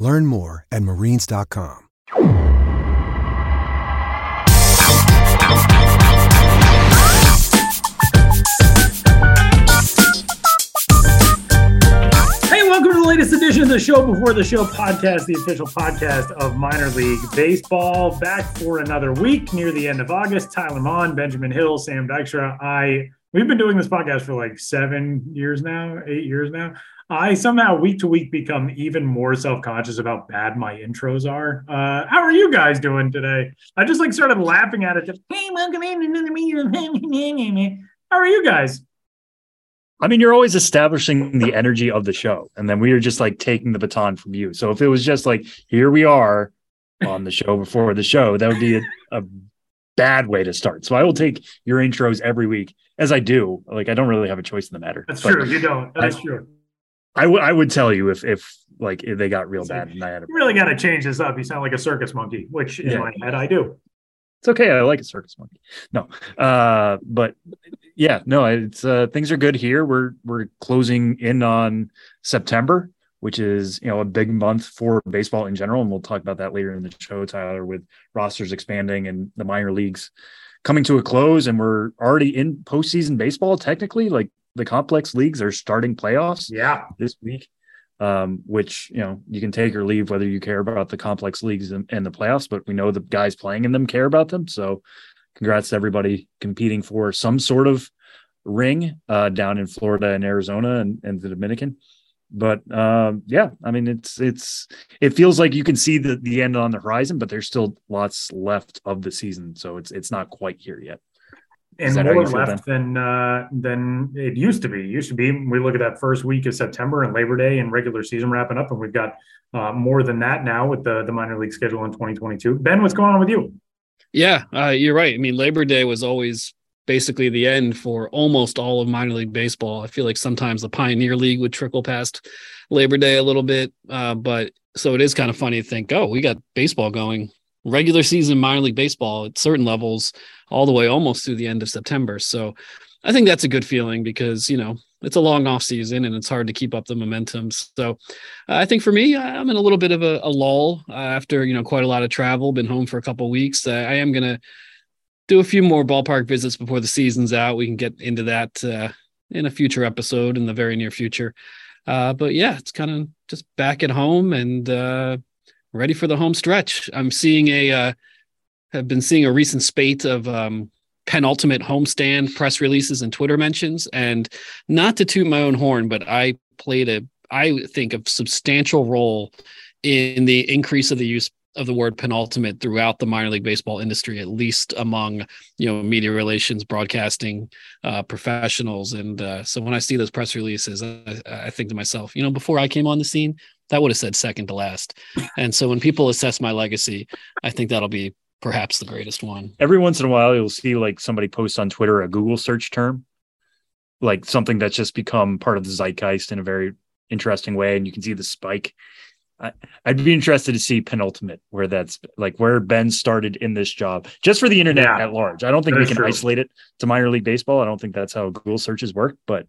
Learn more at marines.com. Hey, welcome to the latest edition of the Show Before the Show podcast, the official podcast of minor league baseball. Back for another week near the end of August. Tyler Maun, Benjamin Hill, Sam Dykstra. I we've been doing this podcast for like seven years now, eight years now. I somehow week to week become even more self conscious about bad my intros are. Uh, how are you guys doing today? I just like started laughing at it. Just hey, welcome in another meeting. How are you guys? I mean, you're always establishing the energy of the show, and then we are just like taking the baton from you. So if it was just like, here we are on the show before the show, that would be a, a bad way to start. So I will take your intros every week, as I do. Like I don't really have a choice in the matter. That's true. You don't. That's I- true. I would I would tell you if if like if they got real bad and I had a You really got to change this up. You sound like a circus monkey, which in Yeah. my head I do. it's okay. I like a circus monkey. No, uh, but yeah, no, it's uh, things are good here. We're we're closing in on September, which is you know a big month for baseball in general, and we'll talk about that later in the show, Tyler, with rosters expanding and the minor leagues coming to a close, and we're already in postseason baseball. Technically, like the complex leagues are starting playoffs Yeah. this week, um, which you know you can take or leave whether you care about the complex leagues and, and the playoffs, but we know the guys playing in them care about them. So, congrats to everybody competing for some sort of ring uh, down in Florida and Arizona and, and the Dominican. But um, yeah, I mean it's it's it feels like you can see the the end on the horizon, but there's still lots left of the season, so it's it's not quite here yet. And Is that more you feel, left than uh, than it used to be. It used to be we look at that first week of September and Labor Day and regular season wrapping up, and we've got uh, more than that now with the the minor league schedule in 2022. Ben, what's going on with you? Yeah, uh, you're right. I mean, Labor Day was always basically the end for almost all of minor league baseball. I feel like sometimes the Pioneer League would trickle past Labor Day a little bit, uh, but so it is kind of funny to think, oh, we got baseball going, regular season minor league baseball at certain levels, all the way almost through the end of September. So I think that's a good feeling because you know it's a long off season and it's hard to keep up the momentum. So uh, I think for me, I'm in a little bit of a, a lull uh, after you know quite a lot of travel. Been home for a couple of weeks. Uh, I am gonna do a few more ballpark visits before the season's out. We can get into that uh, in a future episode in the very near future. Uh, but yeah, it's kind of just back at home and uh, ready for the home stretch. I'm seeing a uh, have been seeing a recent spate of um, penultimate homestand press releases and Twitter mentions. And not to toot my own horn, but I played a I think a substantial role in the increase of the use of the word penultimate throughout the minor league baseball industry, at least among you know media relations, broadcasting uh, professionals. And uh, so when I see those press releases, I, I think to myself, you know, before I came on the scene, that would have said second to last. And so when people assess my legacy, I think that'll be perhaps the greatest one. every once in a while you'll see like somebody post on Twitter a Google search term, like something that's just become part of the zeitgeist in a very interesting way, and you can see the spike. I, I'd be interested to see penultimate where that's like where Ben started in this job, just for the internet Yeah. at large. I don't think That we can true. isolate it to minor league baseball. I don't think that's how Google searches work, but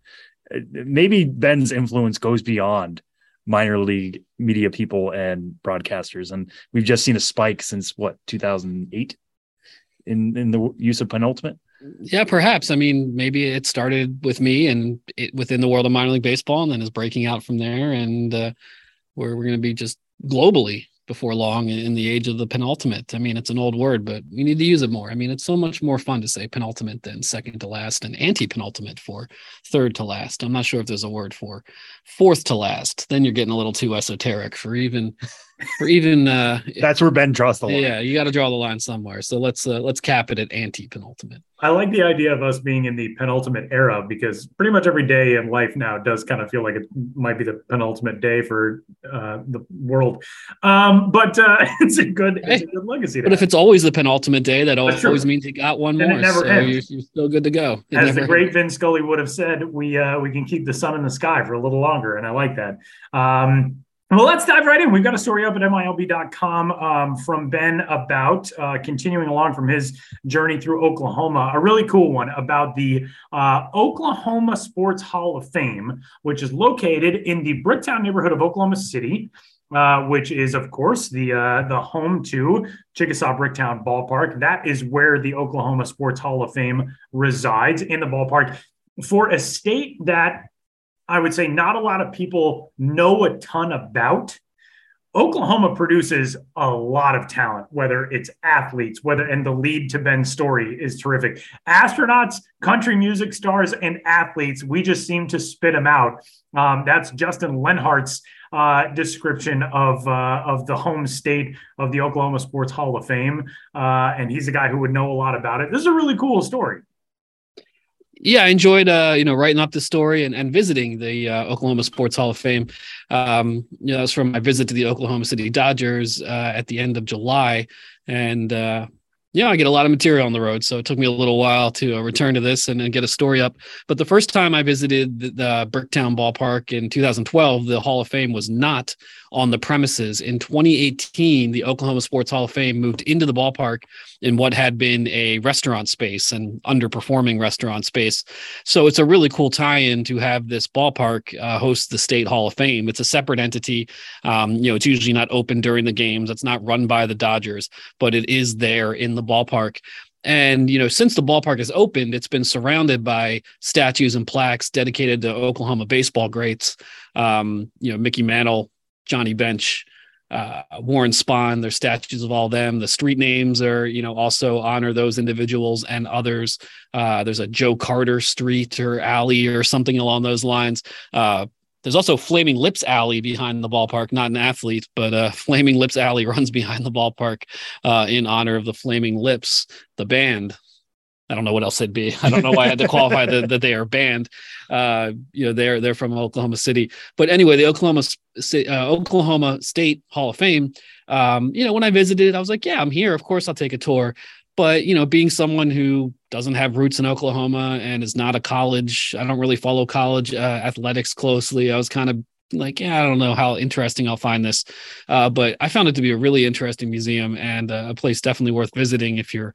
uh, maybe Ben's influence goes beyond minor league media people and broadcasters, and we've just seen a spike since what 2008 in in the use of penultimate. Yeah, perhaps. I mean, maybe it started with me and it within the world of minor league baseball, and then is breaking out from there. And uh, where we're going to be just globally before long in the age of the penultimate. I mean, it's an old word, but we need to use it more. I mean, it's so much more fun to say penultimate than second to last, and antepenultimate for third to last. I'm not sure if there's a word for fourth to last. Then you're getting a little too esoteric for even or even uh That's where Ben draws the line. yeah, you got to draw the line somewhere. So let's uh, let's cap it at antepenultimate. I like the idea of us being in the penultimate era because pretty much every day in life now does kind of feel like it might be the penultimate day for uh, the world. Um, but uh, it's a good, it's a good legacy. to But if have. it's always the penultimate day, that That's always means you got one Then it never so ends. you're, you're still good to go. It as the great ends. Vin Scully would have said, we uh, we can keep the sun in the sky for a little longer, and I like that. Um, well, let's dive right in. We've got a story up at MILB.com um, from Ben about uh, continuing along from his journey through Oklahoma. A really cool one about the uh, Oklahoma Sports Hall of Fame, which is located in the Bricktown neighborhood of Oklahoma City. Uh, which is, of course, the uh, the home to Chickasaw Bricktown Ballpark. That is where the Oklahoma Sports Hall of Fame resides in the ballpark. For a state that I would say not a lot of people know a ton about. Oklahoma produces a lot of talent, whether it's athletes, whether and the lead to Ben's story is terrific. Astronauts, country music stars, and athletes, we just seem to spit them out. Um, that's Justin Lenhart's uh, description of uh, of the home state of the Oklahoma Sports Hall of Fame, uh, and he's a guy who would know a lot about it. This is a really cool story. Yeah, I enjoyed uh, you know writing up the story and, and visiting the uh, Oklahoma Sports Hall of Fame. Um, you know, that was from my visit to the Oklahoma City Dodgers uh, at the end of July, and uh, yeah, I get a lot of material on the road, so it took me a little while to uh, return to this and, and get a story up. But the first time I visited the, the Bricktown Ballpark in 2012, the Hall of Fame was not on the premises. In 2018, the Oklahoma Sports Hall of Fame moved into the ballpark in what had been a restaurant space and underperforming restaurant space. So it's a really cool tie-in to have this ballpark uh, host the State Hall of Fame. It's a separate entity. Um, you know, it's usually not open during the games. It's not run by the Dodgers, but it is there in the ballpark. And you know, since the ballpark has opened, it's been surrounded by statues and plaques dedicated to Oklahoma baseball greats. Um, you know, Mickey Mantle, Johnny Bench, uh, Warren Spahn. There's statues of all them. The street names are, you know, also honor those individuals and others. Uh, there's a Joe Carter Street or alley or something along those lines. Uh, there's also Flaming Lips Alley behind the ballpark, not an athlete, but uh, Flaming Lips Alley runs behind the ballpark uh, in honor of the Flaming Lips, the band. I don't know what else it'd be. I don't know why I had to qualify that, that they are banned. Uh, you know, they're they're from Oklahoma City. But anyway, the Oklahoma uh, Oklahoma State Hall of Fame. Um, you know, when I visited, I was like, yeah, I'm here. Of course, I'll take a tour. But you know, being someone who doesn't have roots in Oklahoma and is not a college, I don't really follow college uh, athletics closely. I was kind of like, yeah, I don't know how interesting I'll find this, uh, but I found it to be a really interesting museum and uh, a place definitely worth visiting if you're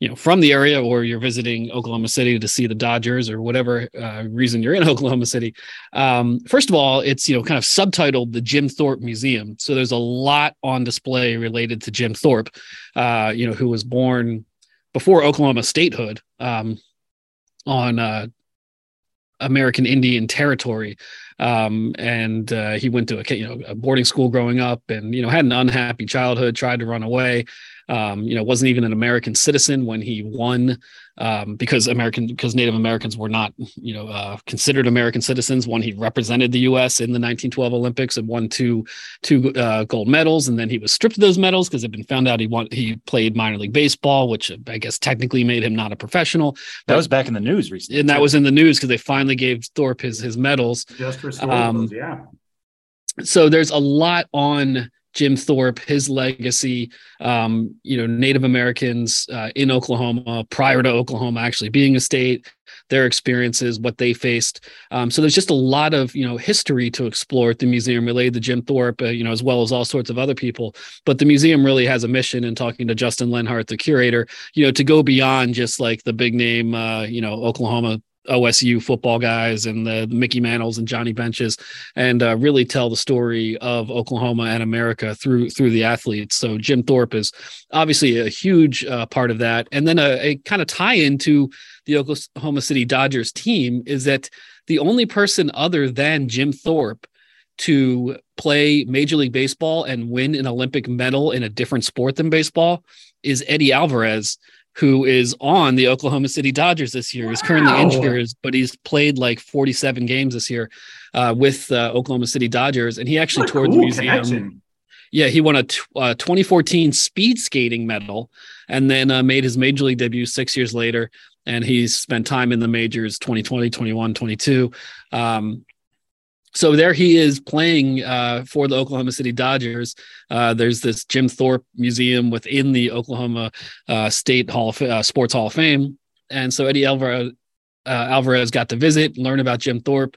you know from the area or you're visiting Oklahoma City to see the Dodgers or whatever uh, reason you're in Oklahoma City. Um, first of all, it's you know kind of subtitled the Jim Thorpe Museum, so there's a lot on display related to Jim Thorpe, uh, you know who was born before Oklahoma statehood um, on uh, American Indian territory. Um, and uh, he went to a you know a boarding school growing up, and you know had an unhappy childhood, tried to run away. Um, you know, wasn't even an American citizen when he won um, because American because Native Americans were not you know uh, considered American citizens when he represented the U.S. in the 1912 Olympics and won two two uh, gold medals, and then he was stripped of those medals because it had been found out he won he played minor league baseball, which I guess technically made him not a professional. That was back in the news recently. And that was in the news because they finally gave Thorpe his his medals. Just restored Um, those, yeah. so there's a lot on Jim Thorpe, his legacy, um, you know, Native Americans uh, in Oklahoma prior to Oklahoma actually being a state, their experiences, what they faced. Um, so there's just a lot of you know history to explore at the museum related to Jim Thorpe, uh, you know, as well as all sorts of other people. But the museum really has a mission in talking to Justin Lenhart, the curator, you know, to go beyond just like the big name, uh, you know, Oklahoma OSU football guys and the, Mickey Mantles and Johnny Benches, and uh, really tell the story of Oklahoma and America through through the athletes. So Jim Thorpe is obviously a huge uh, part of that, and then a, a kind of tie into the Oklahoma City Dodgers team is that the only person other than Jim Thorpe to play Major League Baseball and win an Olympic medal in a different sport than baseball is Eddie Alvarez who is on the Oklahoma City Dodgers this year. He's currently Wow. injured, but he's played like 47 games this year uh, with uh, Oklahoma City Dodgers, and he actually What toured the museum. connection. Yeah, he won a t- uh, 2014 speed skating medal, and then uh, made his major league debut six years later. And he's spent time in the majors 2020, 21, 22. Um, so there he is playing uh, for the Oklahoma City Dodgers. Uh, there's this Jim Thorpe Museum within the Oklahoma uh, State Hall of uh, Sports Hall of Fame, and so Eddie Alvarez, uh, Alvarez got to visit, learn about Jim Thorpe.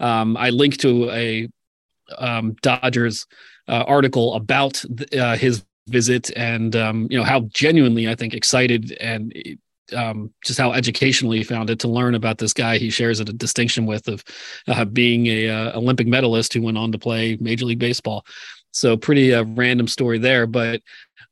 Um, I linked to a um, Dodgers uh, article about th- his visit, and um, you know how genuinely I think excited and um, just how educationally he found it to learn about this guy he shares a distinction with of uh, being a uh, Olympic medalist who went on to play Major League Baseball. So pretty uh, random story there, but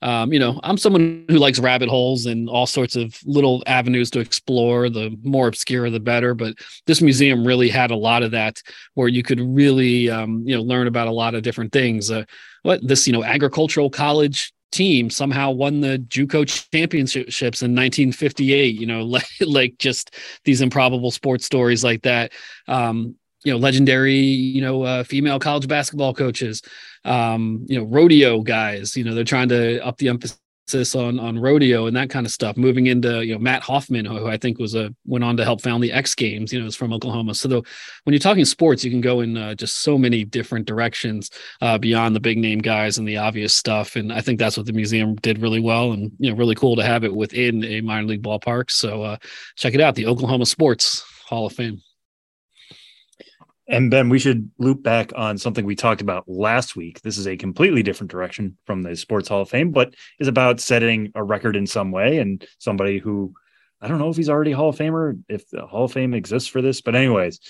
um, you know, I'm someone who likes rabbit holes and all sorts of little avenues to explore. The more obscure, the better. But this museum really had a lot of that, where you could really, um, you know, learn about a lot of different things. Uh, what this, you know, agricultural college team somehow won the JUCO championships in 1958. You know, like, like just these improbable sports stories like that. Um, you know, legendary, you know, uh, female college basketball coaches, um, you know, rodeo guys. You know, they're trying to up the emphasis on on rodeo and that kind of stuff. Moving into you know Mat Hoffman, who, I think was a went on to help found the X Games. You know, is from Oklahoma. So when you're talking sports, you can go in uh, just so many different directions uh, beyond the big name guys and the obvious stuff. And I think that's what the museum did really well, and you know, really cool to have it within a minor league ballpark. So uh, check it out, the Oklahoma Sports Hall of Fame. And Ben, we should loop back on something we talked about last week. This is a completely different direction from the Sports Hall of Fame, but is about setting a record in some way. And somebody who I don't know if he's already Hall of Famer, if the Hall of Fame exists for this, but anyways,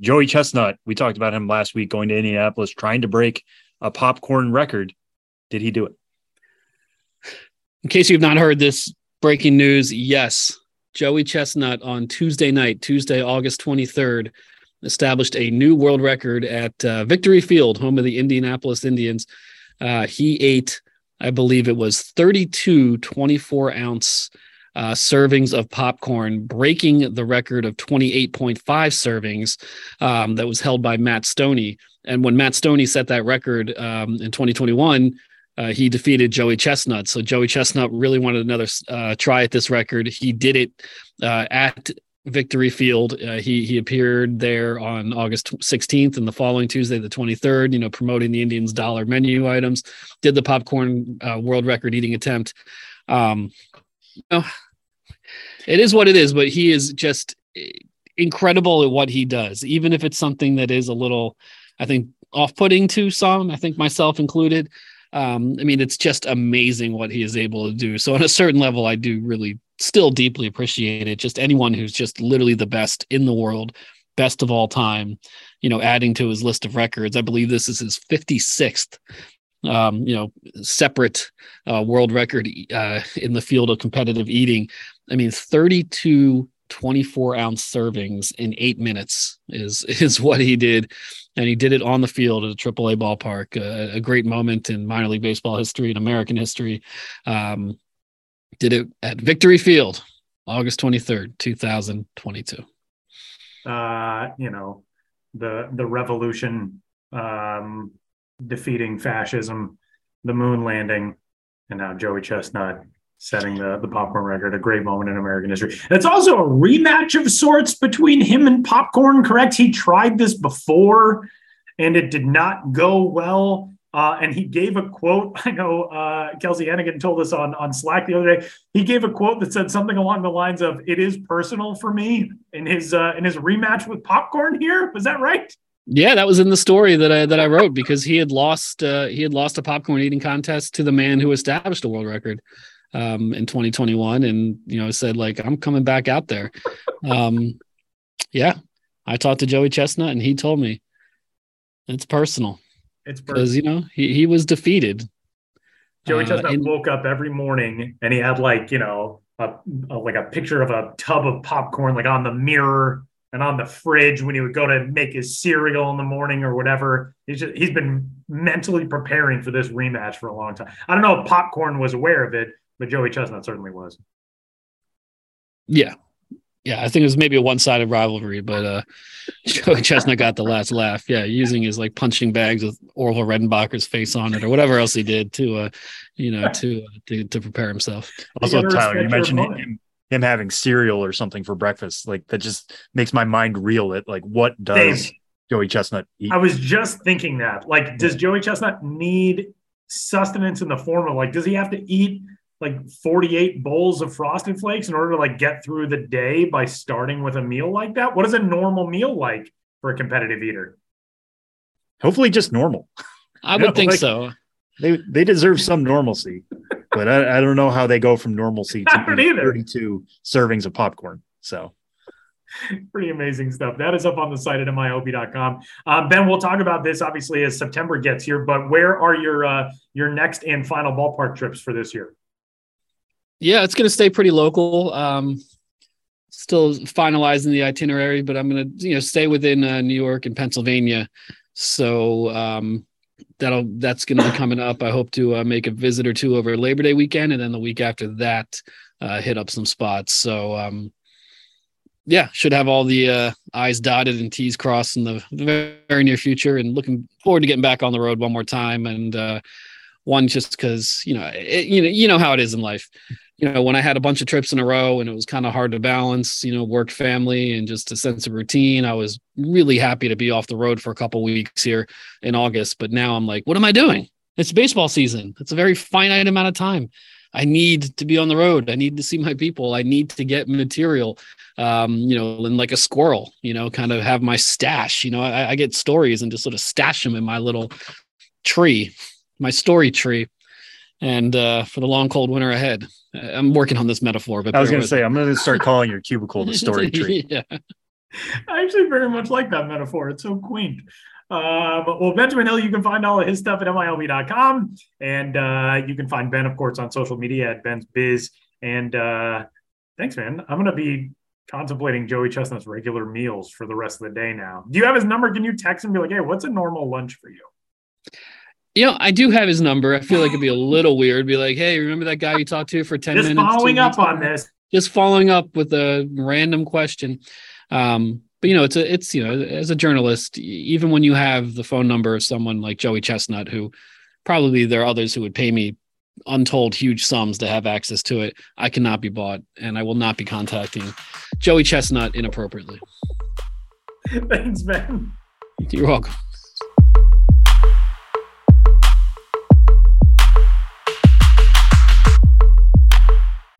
Joey Chestnut. We talked about him last week going to Indianapolis, trying to break a popcorn record. Did he do it? In case you've not heard this breaking news, yes, Joey Chestnut on Tuesday night, Tuesday, August 23rd, established a new world record at uh, Victory Field, home of the Indianapolis Indians. Uh, he ate, I believe it was 32 24 ounce uh, servings of popcorn, breaking the record of 28.5 servings um, that was held by Matt Stonie. And when Matt Stonie set that record um, in 2021, uh, he defeated Joey Chestnut. So Joey Chestnut really wanted another uh, try at this record. He did it uh, at Victory Field. Uh, he he appeared there on August 16th and the following Tuesday, the 23rd. You know, promoting the Indians' dollar menu items. Did the popcorn uh, world record eating attempt. Um, you know, it is what it is, but he is just incredible at what he does, even if it's something that is a little, I think, off-putting to some. I think myself included. Um, I mean, it's just amazing what he is able to do. So, on a certain level, I do really still deeply appreciate it. Just anyone who's just literally the best in the world, best of all time, you know, adding to his list of records. I believe this is his 56th um, you know, separate uh, world record uh, in the field of competitive eating. I mean, 32 24 ounce servings in eight minutes is is what he did, and he did it on the field at a AAA ballpark. Uh, a great moment in minor league baseball history and American history. Um, did it at Victory Field, August 23rd, 2022. Uh, you know, the the revolution um, defeating fascism, the moon landing, and now Joey Chestnut setting the, the popcorn record, a great moment in American history. It's also a rematch of sorts between him and popcorn, correct? He tried this before and it did not go well. Uh, and he gave a quote. I know uh, Kelsey Hennigan told us on, on Slack the other day. He gave a quote that said something along the lines of "It is personal for me." In his uh, in his rematch with Popcorn here, was that right? Yeah, that was in the story that I that I wrote because he had lost uh, he had lost a popcorn eating contest to the man who established a world record um, in 2021, and you know said like I'm coming back out there. Um, yeah, I talked to Joey Chestnut, and he told me it's personal. It's because you know he he was defeated. Joey uh, Chestnut woke up every morning and he had like you know a, a, like a picture of a tub of popcorn like on the mirror and on the fridge when he would go to make his cereal in the morning or whatever. He's just, he's been mentally preparing for this rematch for a long time. I don't know if Popcorn was aware of it, but Joey Chestnut certainly was. Yeah. Yeah, I think it was maybe a one-sided rivalry, but uh Joey Chestnut got the last laugh. Yeah, using his like punching bags with Orville Redenbacher's face on it or whatever else he did to uh you know to uh, to, to prepare himself. Also, Tyler, you mentioned him, him having cereal or something for breakfast. Like that just makes my mind reel it. Like what does Dave, Joey Chestnut eat? I was just thinking that. Like, does Joey Chestnut need sustenance in the form of like, does he have to eat like 48 bowls of frosted flakes in order to like get through the day by starting with a meal like that? What is a normal meal like for a competitive eater? Hopefully just normal. I would know, think like, so. They they deserve some normalcy, but I, I don't know how they go from normalcy to 32 servings of popcorn. So pretty amazing stuff. That is up on the site at MILB.com. Um, ben, we'll talk about this obviously as September gets here, but where are your uh, your next and final ballpark trips for this year? Yeah, it's going to stay pretty local. Um, still finalizing the itinerary, but I'm going to you know stay within uh, New York and Pennsylvania. So um, that'll that's going to be coming up. I hope to uh, make a visit or two over Labor Day weekend, and then the week after that, uh, hit up some spots. So um, yeah, should have all the uh, I's dotted and T's crossed in the very near future, and looking forward to getting back on the road one more time. And uh, one just because you know it, you know you know how it is in life you know, when I had a bunch of trips in a row and it was kind of hard to balance, you know, work, family, and just a sense of routine, I was really happy to be off the road for a couple weeks here in August. But now I'm like, what am I doing? It's baseball season. It's a very finite amount of time. I need to be on the road. I need to see my people. I need to get material, um, you know, and like a squirrel, you know, kind of have my stash. You know, I, I get stories and just sort of stash them in my little tree, my story tree and uh, for the long cold winter ahead. I'm working on this metaphor, but I was going to say I'm going to start calling your cubicle the story tree. yeah, I actually very much like that metaphor. It's so quaint. Um, well, Benjamin Hill, you can find all of his stuff at MILB.com. And uh, you can find Ben, of course, on social media at Ben's Biz. And uh, thanks, man. I'm going to be contemplating Joey Chestnut's regular meals for the rest of the day now. Do you have his number? Can you text him and be like, hey, what's a normal lunch for you? You know, I do have his number. I feel like it'd be a little weird. Be like, hey, remember that guy you talked to for 10 Just minutes? Just following up on this. Just following up with a random question. Um, but you know, it's a it's you know, as a journalist, even when you have the phone number of someone like Joey Chestnut, who probably there are others who would pay me untold huge sums to have access to it, I cannot be bought, and I will not be contacting Joey Chestnut inappropriately. Thanks, man. You're welcome.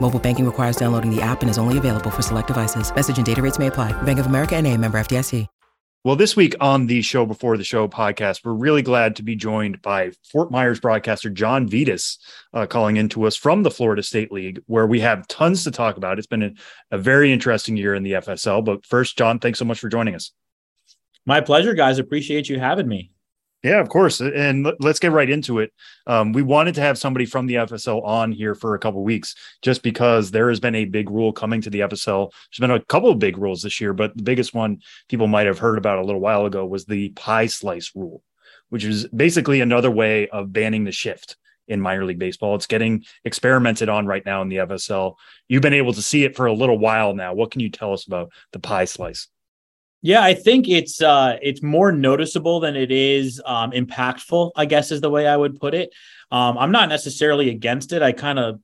Mobile banking requires downloading the app and is only available for select devices. Message and data rates may apply. Bank of America and a member FDIC. Well, this week on the Show Before the Show podcast, we're really glad to be joined by Fort Myers broadcaster John Vittas, uh, calling into us from the Florida State League, where we have tons to talk about. It's been a, a very interesting year in the FSL. But first, John, thanks so much for joining us. My pleasure, guys. Appreciate you having me. Yeah, of course. And let's get right into it. Um, we wanted to have somebody from the FSL on here for a couple weeks, just because there has been a big rule coming to the FSL. There's been a couple of big rules this year, but the biggest one people might have heard about a little while ago was the pie slice rule, which is basically another way of banning the shift in minor league baseball. It's getting experimented on right now in the FSL. You've been able to see it for a little while now. What can you tell us about the pie slice? Yeah, I think it's uh it's more noticeable than it is um impactful, I guess is the way I would put it. Um I'm not necessarily against it. I kind of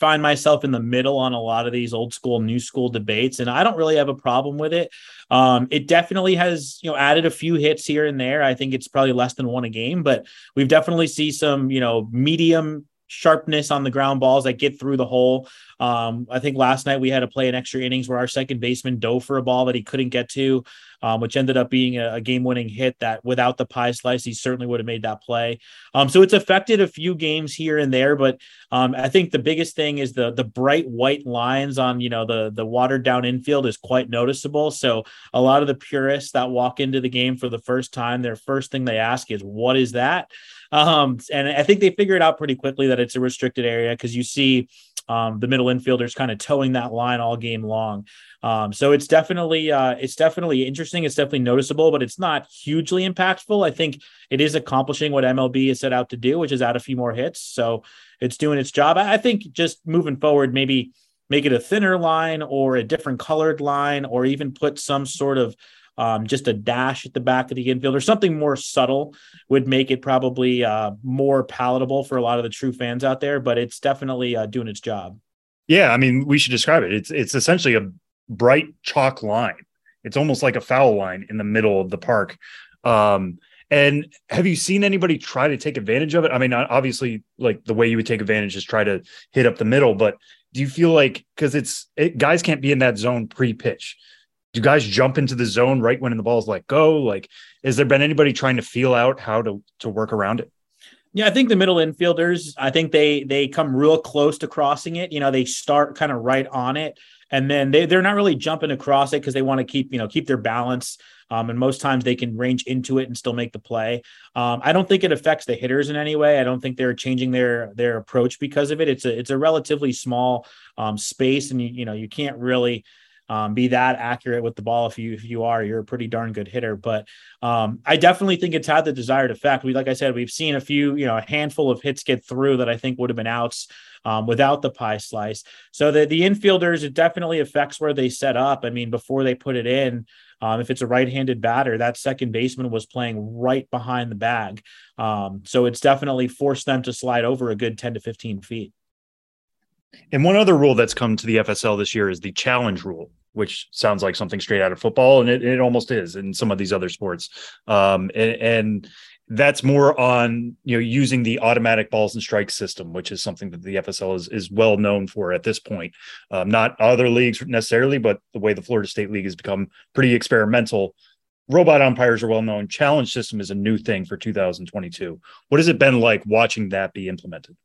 find myself in the middle on a lot of these old school new school debates and I don't really have a problem with it. Um it definitely has, you know, added a few hits here and there. I think it's probably less than one a game, but we've definitely see some, you know, medium sharpness on the ground balls that get through the hole. Um, I think last night we had to play an extra innings where our second baseman dove for a ball that he couldn't get to, um, which ended up being a, a game-winning hit. That without the pie slice, he certainly would have made that play. Um, so it's affected a few games here and there, but um, I think the biggest thing is the the bright white lines on you know the the watered down infield is quite noticeable. So a lot of the purists that walk into the game for the first time, their first thing they ask is, "What is that?" Um, and I think they figure it out pretty quickly that it's a restricted area because you see um, the middle infielders kind of toeing that line all game long. Um, so it's definitely uh, it's definitely interesting. It's definitely noticeable, but it's not hugely impactful. I think it is accomplishing what MLB has set out to do, which is add a few more hits. So it's doing its job. I think just moving forward, maybe make it a thinner line or a different colored line, or even put some sort of um, just a dash at the back of the infield or something more subtle would make it probably uh, more palatable for a lot of the true fans out there. But it's definitely uh, doing its job. Yeah, I mean, we should describe it. It's it's essentially a bright chalk line. It's almost like a foul line in the middle of the park. Um, and have you seen anybody try to take advantage of it? I mean, obviously, like the way you would take advantage is try to hit up the middle, but do you feel like because it's it, guys can't be in that zone pre-pitch? Do guys jump into the zone right when the ball's let go? Like, has there been anybody trying to feel out how to to work around it? Yeah, I think the middle infielders, I think they they come real close to crossing it. You know, they start kind of right on it, and then they they're not really jumping across it because they want to keep you know keep their balance. Um, and most times they can range into it and still make the play. Um, I don't think it affects the hitters in any way. I don't think they're changing their their approach because of it. It's a it's a relatively small um, space, and you you know you can't really um, be that accurate with the ball. If you if you are, you're a pretty darn good hitter. But um, I definitely think it's had the desired effect. We like I said, we've seen a few, you know, a handful of hits get through that I think would have been outs. Um, without the pie slice. So the, the infielders, it definitely affects where they set up. I mean, before they put it in, um, if it's a right-handed batter, that second baseman was playing right behind the bag. Um, so it's definitely forced them to slide over a good 10 to 15 feet. And one other rule that's come to the FSL this year is the challenge rule, which sounds like something straight out of football, and it, it almost is in some of these other sports. Um, and, and, that's more on you know using the automatic balls and strikes system, which is something that the FSL is is well known for at this point. Um, not other leagues necessarily, but the way the Florida State League has become pretty experimental. Robot umpires are well known. Challenge system is a new thing for 2022. What has it been like watching that be implemented?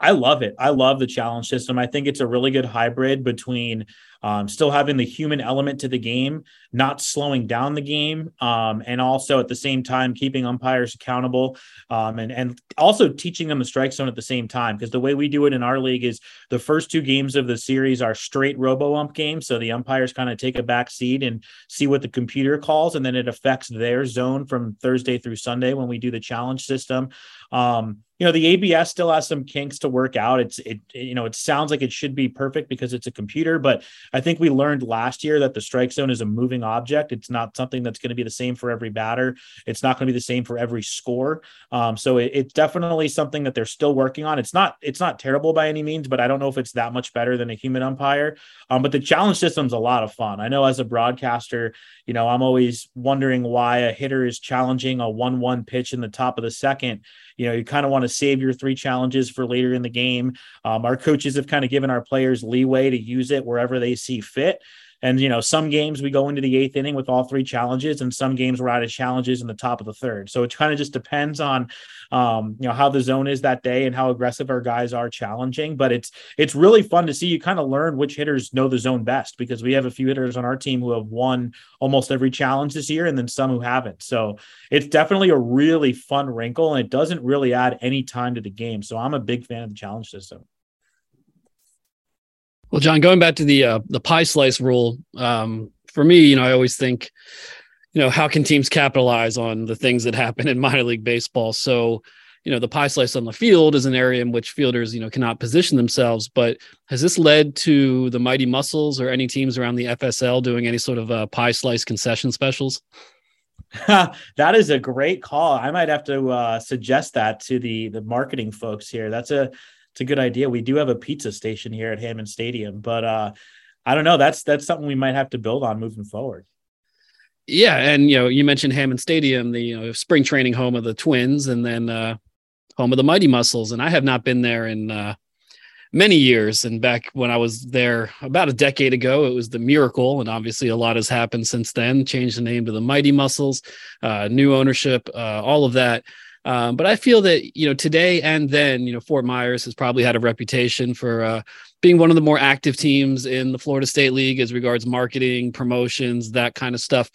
I love it. I love the challenge system. I think it's a really good hybrid between um, still having the human element to the game, not slowing down the game, um, and also at the same time keeping umpires accountable, um, and and also teaching them the strike zone at the same time. Because the way we do it in our league is the first two games of the series are straight robo ump games, so the umpires kind of take a back seat and see what the computer calls, and then it affects their zone from Thursday through Sunday when we do the challenge system. Um, you know the ABS still has some kinks to work out. It's it you know it sounds like it should be perfect because it's a computer but i think we learned last year that the strike zone is a moving object. It's not something that's going to be the same for every batter. It's not going to be the same for every score. Um, so it, it's definitely something that they're still working on. It's not it's not terrible by any means but i don't know if it's that much better than a human umpire. Um, but the challenge system's a lot of fun. I know as a broadcaster you know i'm always wondering why a hitter is challenging a 1-1 pitch in the top of the second you know you kind of want to save your three challenges for later in the game. Um, our coaches have kind of given our players leeway to use it wherever they see fit and you know, some games we go into the eighth inning with all three challenges, and some games we're out of challenges in the top of the third. So it kind of just depends on um, you know how the zone is that day and how aggressive our guys are challenging. But it's it's really fun to see you kind of learn which hitters know the zone best because we have a few hitters on our team who have won almost every challenge this year, and then some who haven't. So it's definitely a really fun wrinkle, and it doesn't really add any time to the game. So I'm a big fan of the challenge system. Well, John, going back to the uh, the pie slice rule, um, for me, you know, I always think, you know, how can teams capitalize on the things that happen in minor league baseball? So, you know, the pie slice on the field is an area in which fielders, you know, cannot position themselves. But has this led to the Mighty Mussels or any teams around the FSL doing any sort of uh, pie slice concession specials? that is a great call. I might have to uh, suggest that to the the marketing folks here. That's a it's a good idea. We do have a pizza station here at Hammond Stadium, but uh, I don't know. That's that's something we might have to build on moving forward. Yeah, and you know, you mentioned Hammond Stadium, the you know, spring training home of the Twins, and then uh, home of the Mighty Mussels, and I have not been there in uh, many years. And back when I was there about a decade ago, it was the Miracle, and obviously a lot has happened since then. Changed the name to the Mighty Mussels, uh, new ownership, uh, all of that. Um, but I feel that you know today and then, you know, Fort Myers has probably had a reputation for uh, being one of the more active teams in the Florida State League as regards marketing, promotions, that kind of stuff.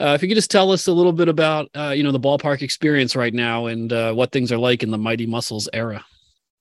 Uh, if you could just tell us a little bit about uh, you know the ballpark experience right now and uh, what things are like in the Mighty Mussels era.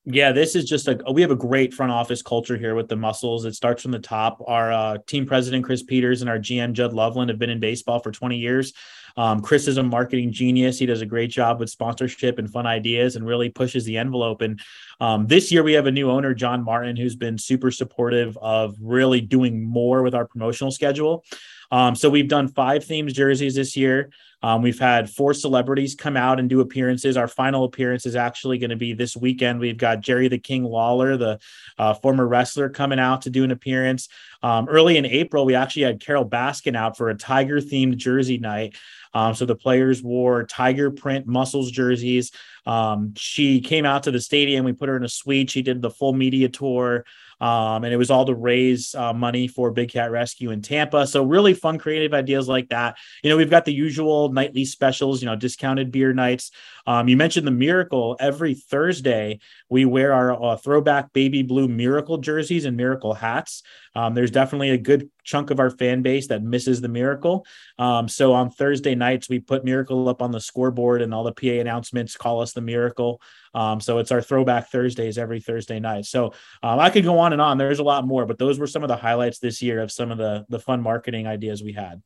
Yeah, this is just a we have a great front office culture here with the Mussels. It starts from the top. Our uh, team president Chris Peters and our GM Judd Loveland have been in baseball for 20 years. Um, Chris is a marketing genius. He does a great job with sponsorship and fun ideas and really pushes the envelope. And um, this year we have a new owner, John Martin, who's been super supportive of really doing more with our promotional schedule. Um, so we've done five themes jerseys this year. Um, we've had four celebrities come out and do appearances. Our final appearance is actually going to be this weekend. We've got Jerry the King Lawler, the uh, former wrestler, coming out to do an appearance. Um, early in April, we actually had Carole Baskin out for a tiger themed jersey night. Um, so the players wore tiger print Mussels jerseys. Um, she came out to the stadium. We put her in a suite. She did the full media tour. Um, and it was all to raise uh, money for Big Cat Rescue in Tampa. So really fun, creative ideas like that. You know, we've got the usual nightly specials. You know, discounted beer nights. Um, you mentioned the Miracle. Every Thursday, we wear our uh, throwback baby blue Miracle jerseys and Miracle hats. Um, there's definitely a good chunk of our fan base that misses the Miracle. Um, so on Thursday nights, we put Miracle up on the scoreboard, and all the PA announcements call us the Miracle. Um, so it's our throwback Thursdays every Thursday night. So um, I could go on and on. There's a lot more, but those were some of the highlights this year of some of the the fun marketing ideas we had.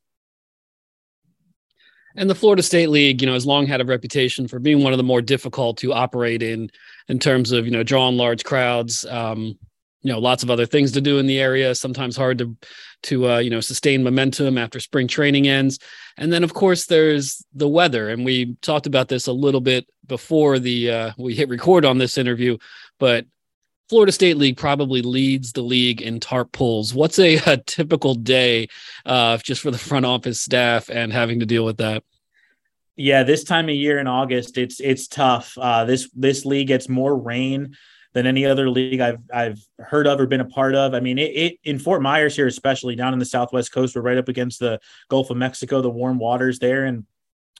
And the Florida State League, you know, has long had a reputation for being one of the more difficult to operate in, in terms of you know drawing large crowds. Um, you know, lots of other things to do in the area. Sometimes hard to to uh, you know sustain momentum after spring training ends. And then of course there's the weather, and we talked about this a little bit before the uh, we hit record on this interview, but Florida State League probably leads the league in tarp pulls. What's a, a typical day uh, just for the front office staff and having to deal with that? Yeah, this time of year in August, it's it's tough. Uh, this this league gets more rain than any other league I've I've heard of or been a part of. I mean, it, it, in Fort Myers here, especially down in the Southwest Coast, we're right up against the Gulf of Mexico, the warm waters there, and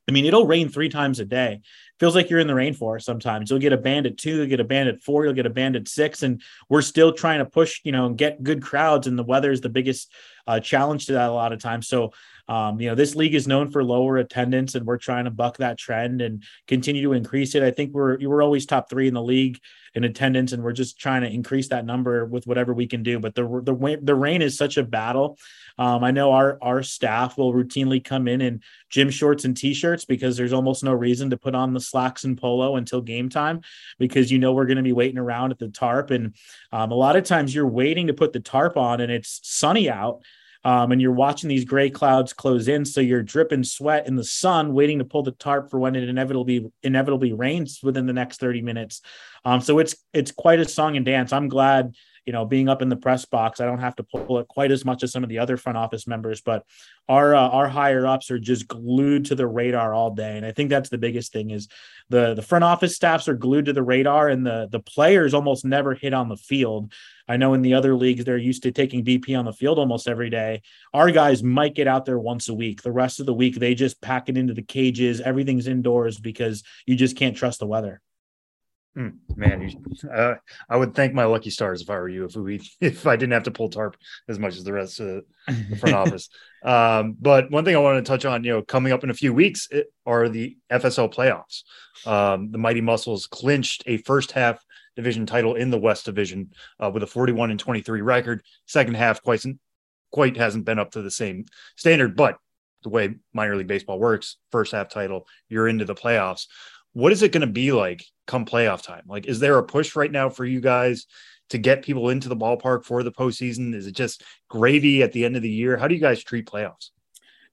I mean, it'll rain three times a day. Feels like you're in the rainforest sometimes. You'll get a band at two, you'll get a band at four, you'll get a band at six. And we're still trying to push, you know, and get good crowds. And the weather is the biggest uh, challenge to that a lot of times. So, um, you know, this league is known for lower attendance, and we're trying to buck that trend and continue to increase it. I think we're we're always top three in the league in attendance, and we're just trying to increase that number with whatever we can do. But the the the rain is such a battle. Um, I know our our staff will routinely come in in gym shorts and t-shirts because there's almost no reason to put on the slacks and polo until game time because you know we're going to be waiting around at the tarp, and um, a lot of times you're waiting to put the tarp on, and it's sunny out um, and you're watching these gray clouds close in, so you're dripping sweat in the sun, waiting to pull the tarp for when it inevitably inevitably rains within the next 30 minutes. Um, so it's it's quite a song and dance. I'm glad you know, being up in the press box, I don't have to pull it quite as much as some of the other front office members, but our uh, our higher ups are just glued to the radar all day, and I think that's the biggest thing is the the front office staffs are glued to the radar, and the the players almost never hit on the field. I know in the other leagues they're used to taking BP on the field almost every day. Our guys might get out there once a week. The rest of the week they just pack it into the cages. Everything's indoors because you just can't trust the weather. Mm, man, you, uh, I would thank my lucky stars if I were you. If we, if I didn't have to pull tarp as much as the rest of the front office. Um, but one thing I wanted to touch on, you know, coming up in a few weeks it, are the FSL playoffs. Um, the Mighty Mussels clinched a first half division title in the West Division uh, with a 41 and 23 record. Second half quite quite hasn't been up to the same standard, but the way minor league baseball works, first half title, you're into the playoffs what is it going to be like come playoff time? Like, is there a push right now for you guys to get people into the ballpark for the postseason? Is it just gravy at the end of the year? How do you guys treat playoffs?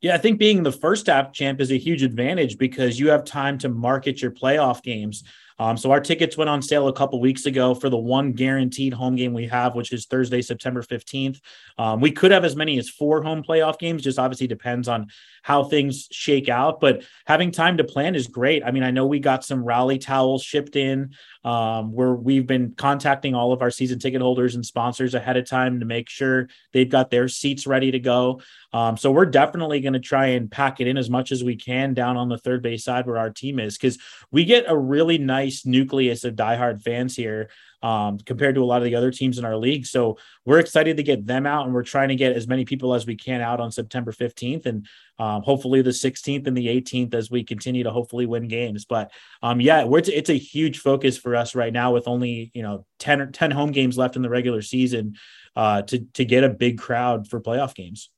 Yeah, I think being the first half champ is a huge advantage because you have time to market your playoff games. Um, so our tickets went on sale a couple weeks ago for the one guaranteed home game we have, which is Thursday, September 15th. Um, we could have as many as four home playoff games, just obviously depends on how things shake out. But having time to plan is great. I mean, I know we got some rally towels shipped in um, where we've been contacting all of our season ticket holders and sponsors ahead of time to make sure they've got their seats ready to go. Um, so we're definitely going to try and pack it in as much as we can down on the third base side where our team is because we get a really nice nucleus of diehard fans here um, compared to a lot of the other teams in our league. So we're excited to get them out, and we're trying to get as many people as we can out on September 15th, and um, hopefully the 16th and the 18th as we continue to hopefully win games. But um, yeah, it's, it's a huge focus for us right now with only you know 10 or 10 home games left in the regular season uh, to to get a big crowd for playoff games.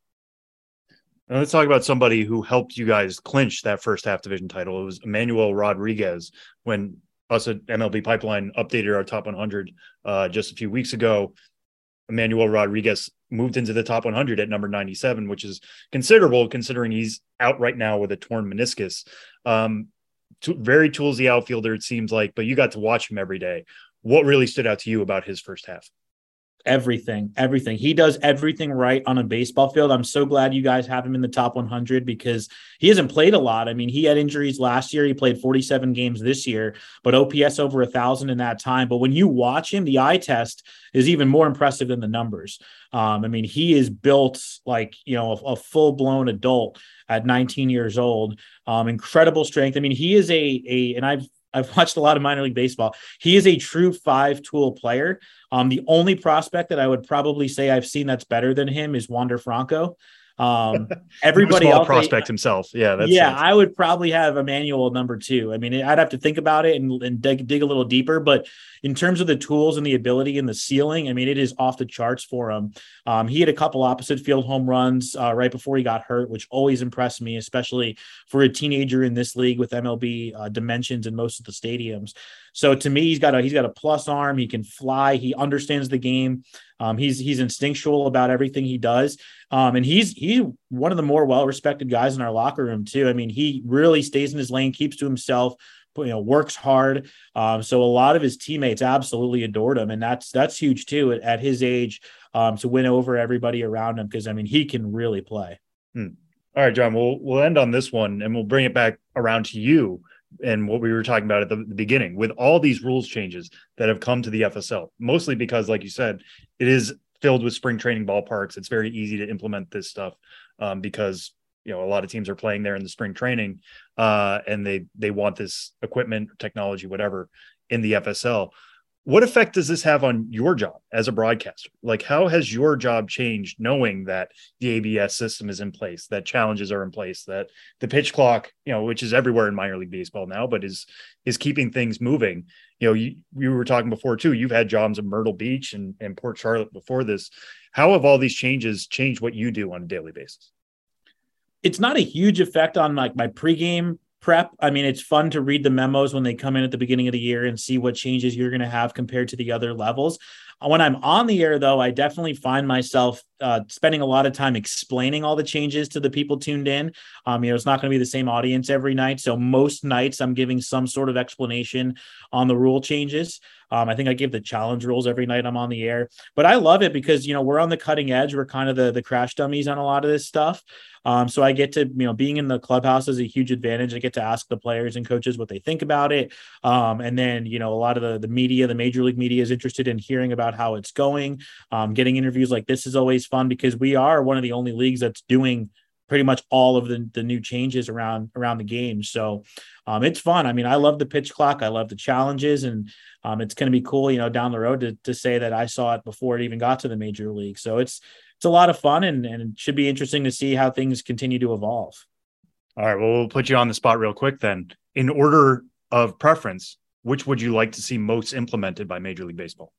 Let's talk about somebody who helped you guys clinch that first half division title. It was Emmanuel Rodriguez when us at MLB Pipeline updated our top 100 uh, just a few weeks ago. Emmanuel Rodriguez moved into the top 100 at number 97, which is considerable considering he's out right now with a torn meniscus. Um, very toolsy outfielder, it seems like, but you got to watch him every day. What really stood out to you about his first half? Everything, everything. He does everything right on a baseball field. I'm so glad you guys have him in the top 100 because he hasn't played a lot. I mean, he had injuries last year. He played 47 games this year, but OPS over a thousand in that time. But when you watch him, the eye test is even more impressive than the numbers. Um, I mean, he is built like you know a, a full blown adult at 19 years old. Um, incredible strength. I mean, he is a a and I've I've watched a lot of minor league baseball. He is a true five tool player. Um, the only prospect that I would probably say I've seen that's better than him is Wander Franco. Um, everybody else prospect himself. Yeah. That's yeah. I would probably have Emmanuel number two. I mean, I'd have to think about it and, and dig, dig, a little deeper, but in terms of the tools and the ability and the ceiling, I mean, it is off the charts for him. Um, he had a couple opposite field home runs uh, right before he got hurt, which always impressed me, especially for a teenager in this league with MLB uh, dimensions in most of the stadiums. So to me, he's got a he's got a plus arm. He can fly. He understands the game. Um, he's he's instinctual about everything he does, um, and he's he's one of the more well respected guys in our locker room too. I mean, he really stays in his lane, keeps to himself, you know, works hard. Um, so a lot of his teammates absolutely adored him, and that's that's huge too at, at his age um, to win over everybody around him because I mean he can really play. Hmm. All right, John. We'll we'll end on this one, and we'll bring it back around to you and what we were talking about at the, the, beginning with all these rules changes that have come to the FSL, mostly because, like you said, it is filled with spring training ballparks. It's very easy to implement this stuff um, because you know a lot of teams are playing there in the spring training, uh, and they they want this equipment, technology, whatever in the FSL what effect does this have on your job as a broadcaster? Like how has your job changed knowing that the abs system is in place that challenges are in place that the pitch clock you know which is everywhere in minor league baseball now but is is keeping things moving? You know you, you were talking before too you've had jobs in myrtle beach and, and port charlotte before this. How have all these changes changed what you do on a daily basis? It's not a huge effect on like my pregame prep. I mean, it's fun to read the memos when they come in at the beginning of the year and see what changes you're going to have compared to the other levels. When I'm on the air, though, I definitely find myself uh, spending a lot of time explaining all the changes to the people tuned in. Um, you know, it's not going to be the same audience every night. So most nights I'm giving some sort of explanation on the rule changes. Um, I think I give the challenge rules every night I'm on the air, but I love it because, you know, we're on the cutting edge. We're kind of the, the crash dummies on a lot of this stuff. Um, so I get to, you know, being in the clubhouse is a huge advantage. I get to ask the players and coaches what they think about it. Um, and then, you know, a lot of the, the media, the major league media is interested in hearing about how it's going. Um, getting interviews like this is always fun because we are one of the only leagues that's doing pretty much all of the, the new changes around around the game. So um, it's fun. I mean, I love the pitch clock. I love the challenges, and um, it's going to be cool, you know, down the road to, to say that I saw it before it even got to the major league. So it's it's a lot of fun and, and it should be interesting to see how things continue to evolve. All right. Well, we'll put you on the spot real quick then. In order of preference, which would you like to see most implemented by Major League Baseball?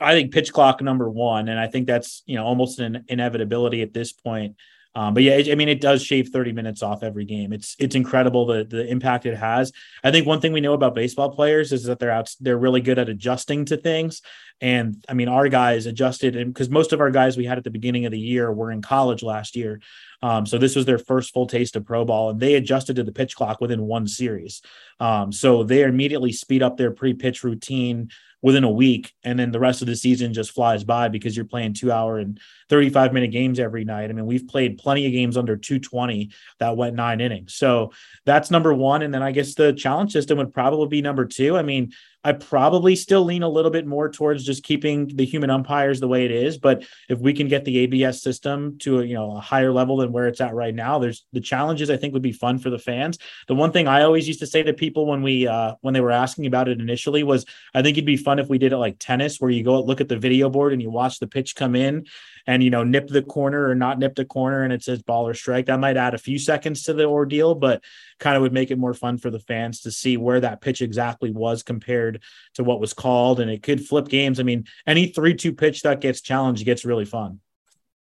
I think pitch clock number one, and I think that's you know almost an inevitability at this point. Um, but yeah, I mean, it does shave 30 minutes off every game. It's it's incredible the the impact it has. I think one thing we know about baseball players is that they're out they're really good at adjusting to things. And I mean, our guys adjusted, and because most of our guys we had at the beginning of the year were in college last year. Um, so this was their first full taste of pro ball, and they adjusted to the pitch clock within one series. Um, so they immediately speed up their pre-pitch routine within a week and then the rest of the season just flies by because you're playing two hour and 35 minute games every night. I mean we've played plenty of games under 220 that went nine innings. So that's number one. And then i guess the challenge system would probably be number two. I mean I probably still lean a little bit more towards just keeping the human umpires the way it is. But if we can get the ABS system to a, you know a higher level than where it's at right now, there's the challenges I think would be fun for the fans. The one thing I always used to say to people when we uh, when they were asking about it initially was I think it'd be fun if we did it like tennis, where you go look at the video board and you watch the pitch come in and you know nip the corner or not nip the corner and it says ball or strike that might add a few seconds to the ordeal but kind of would make it more fun for the fans to see where that pitch exactly was compared to what was called. And it could flip games. I mean any 3-2 pitch that gets challenged gets really fun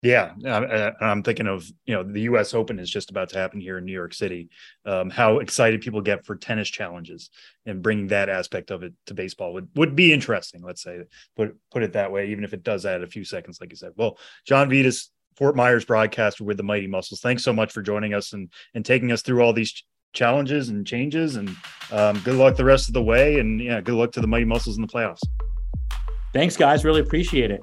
yeah, I'm thinking of you know the U.S. Open is just about to happen here in New York City. Um, how excited people get for tennis challenges and bringing that aspect of it to baseball would would be interesting. Let's say put put it that way, even if it does add a few seconds, like you said. Well, John Vittas, Fort Myers broadcaster with the Mighty Mussels. Thanks so much for joining us and and taking us through all these challenges and changes. And um, good luck the rest of the way. And yeah, good luck to the Mighty Mussels in the playoffs. Thanks, guys. Really appreciate it.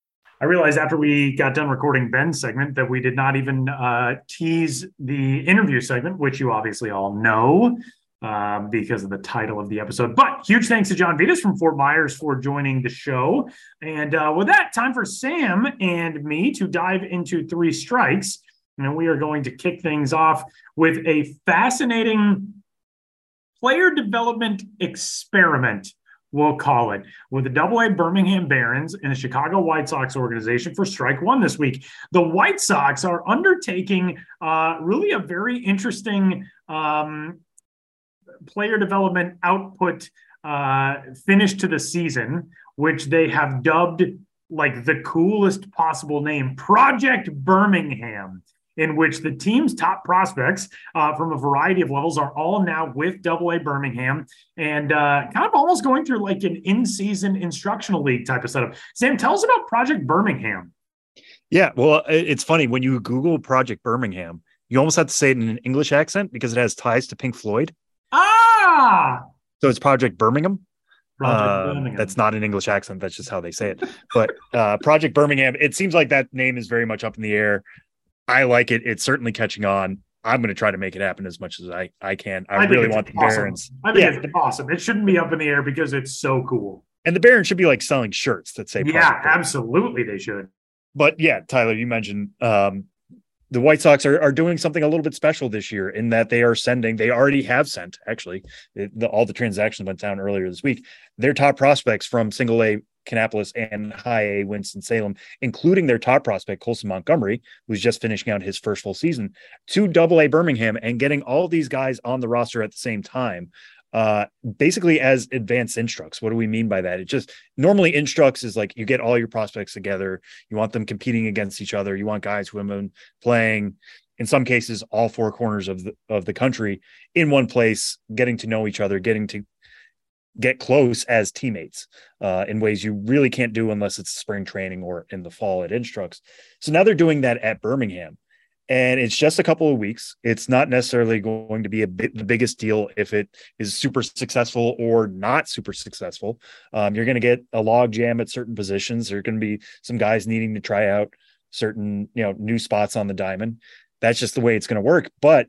I realized after we got done recording Ben's segment that we did not even uh, tease the interview segment, which you obviously all know um, because of the title of the episode. But huge thanks to John Vittas from Fort Myers for joining the show. And uh, with that, time for Sam and me to dive into three strikes. And we are going to kick things off with a fascinating player development experiment we'll call it, with the Double A Birmingham Barons and the Chicago White Sox organization for strike one this week. The White Sox are undertaking uh, really a very interesting um, player development output uh, finish to the season, which they have dubbed like the coolest possible name Project Birmingham in which the team's top prospects uh, from a variety of levels are all now with Double A Birmingham and uh, kind of almost going through like an in-season instructional league type of setup. Sam, tell us about Project Birmingham. Yeah, well, it's funny when you Google Project Birmingham, you almost have to say it in an English accent because it has ties to Pink Floyd. Ah, so it's Project Birmingham. Uh, Birmingham. That's not an English accent. That's just how they say it. But uh, Project Birmingham, it seems like that name is very much up in the air. I like it. It's certainly catching on. I'm going to try to make it happen as much as I, I can. I, I really want the awesome. Barons. I think yeah. it's awesome. It shouldn't be up in the air because it's so cool. And the Barons should be like selling shirts that say, yeah, absolutely, they should. But yeah, Tyler, you mentioned um, the White Sox are, are doing something a little bit special this year in that they are sending, they already have sent actually, it, the, all the transactions went down earlier this week. Their top prospects from single A Kannapolis and high A Winston-Salem, including their top prospect, Colson Montgomery, who's just finishing out his first full season, to double A Birmingham and getting all these guys on the roster at the same time. Uh, basically as advanced instructs. What do we mean by that? It just normally instructs is like you get all your prospects together, you want them competing against each other, you want guys been playing in some cases all four corners of the of the country in one place, getting to know each other, getting to get close as teammates uh, in ways you really can't do unless it's spring training or in the fall at Instructs. So now they're doing that at Birmingham. And it's just a couple of weeks. It's not necessarily going to be a bit the biggest deal if it is super successful or not super successful. Um, you're going to get a log jam at certain positions. There are going to be some guys needing to try out certain, you know, new spots on the diamond. That's just the way it's going to work. But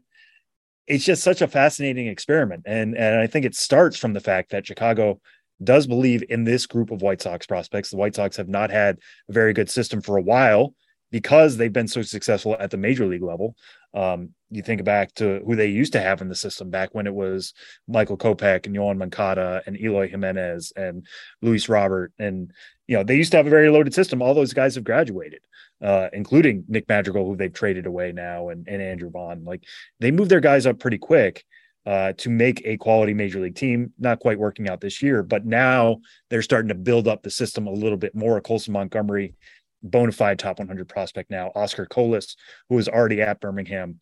it's just such a fascinating experiment. And, and I think it starts from the fact that Chicago does believe in this group of White Sox prospects. The White Sox have not had a very good system for a while. Because they've been so successful at the major league level. Um, you think back to who they used to have in the system back when it was Michael Kopech and Yoan Moncada and Eloy Jimenez and Luis Robert. And, you know, they used to have a very loaded system. All those guys have graduated, uh, including Nick Madrigal, who they've traded away now, and, and Andrew Vaughn. Like they moved their guys up pretty quick uh, to make a quality major league team. Not quite working out this year, but now they're starting to build up the system a little bit more. Colson Montgomery, bona fide top 100 prospect now. Oscar Colas, who is already at Birmingham,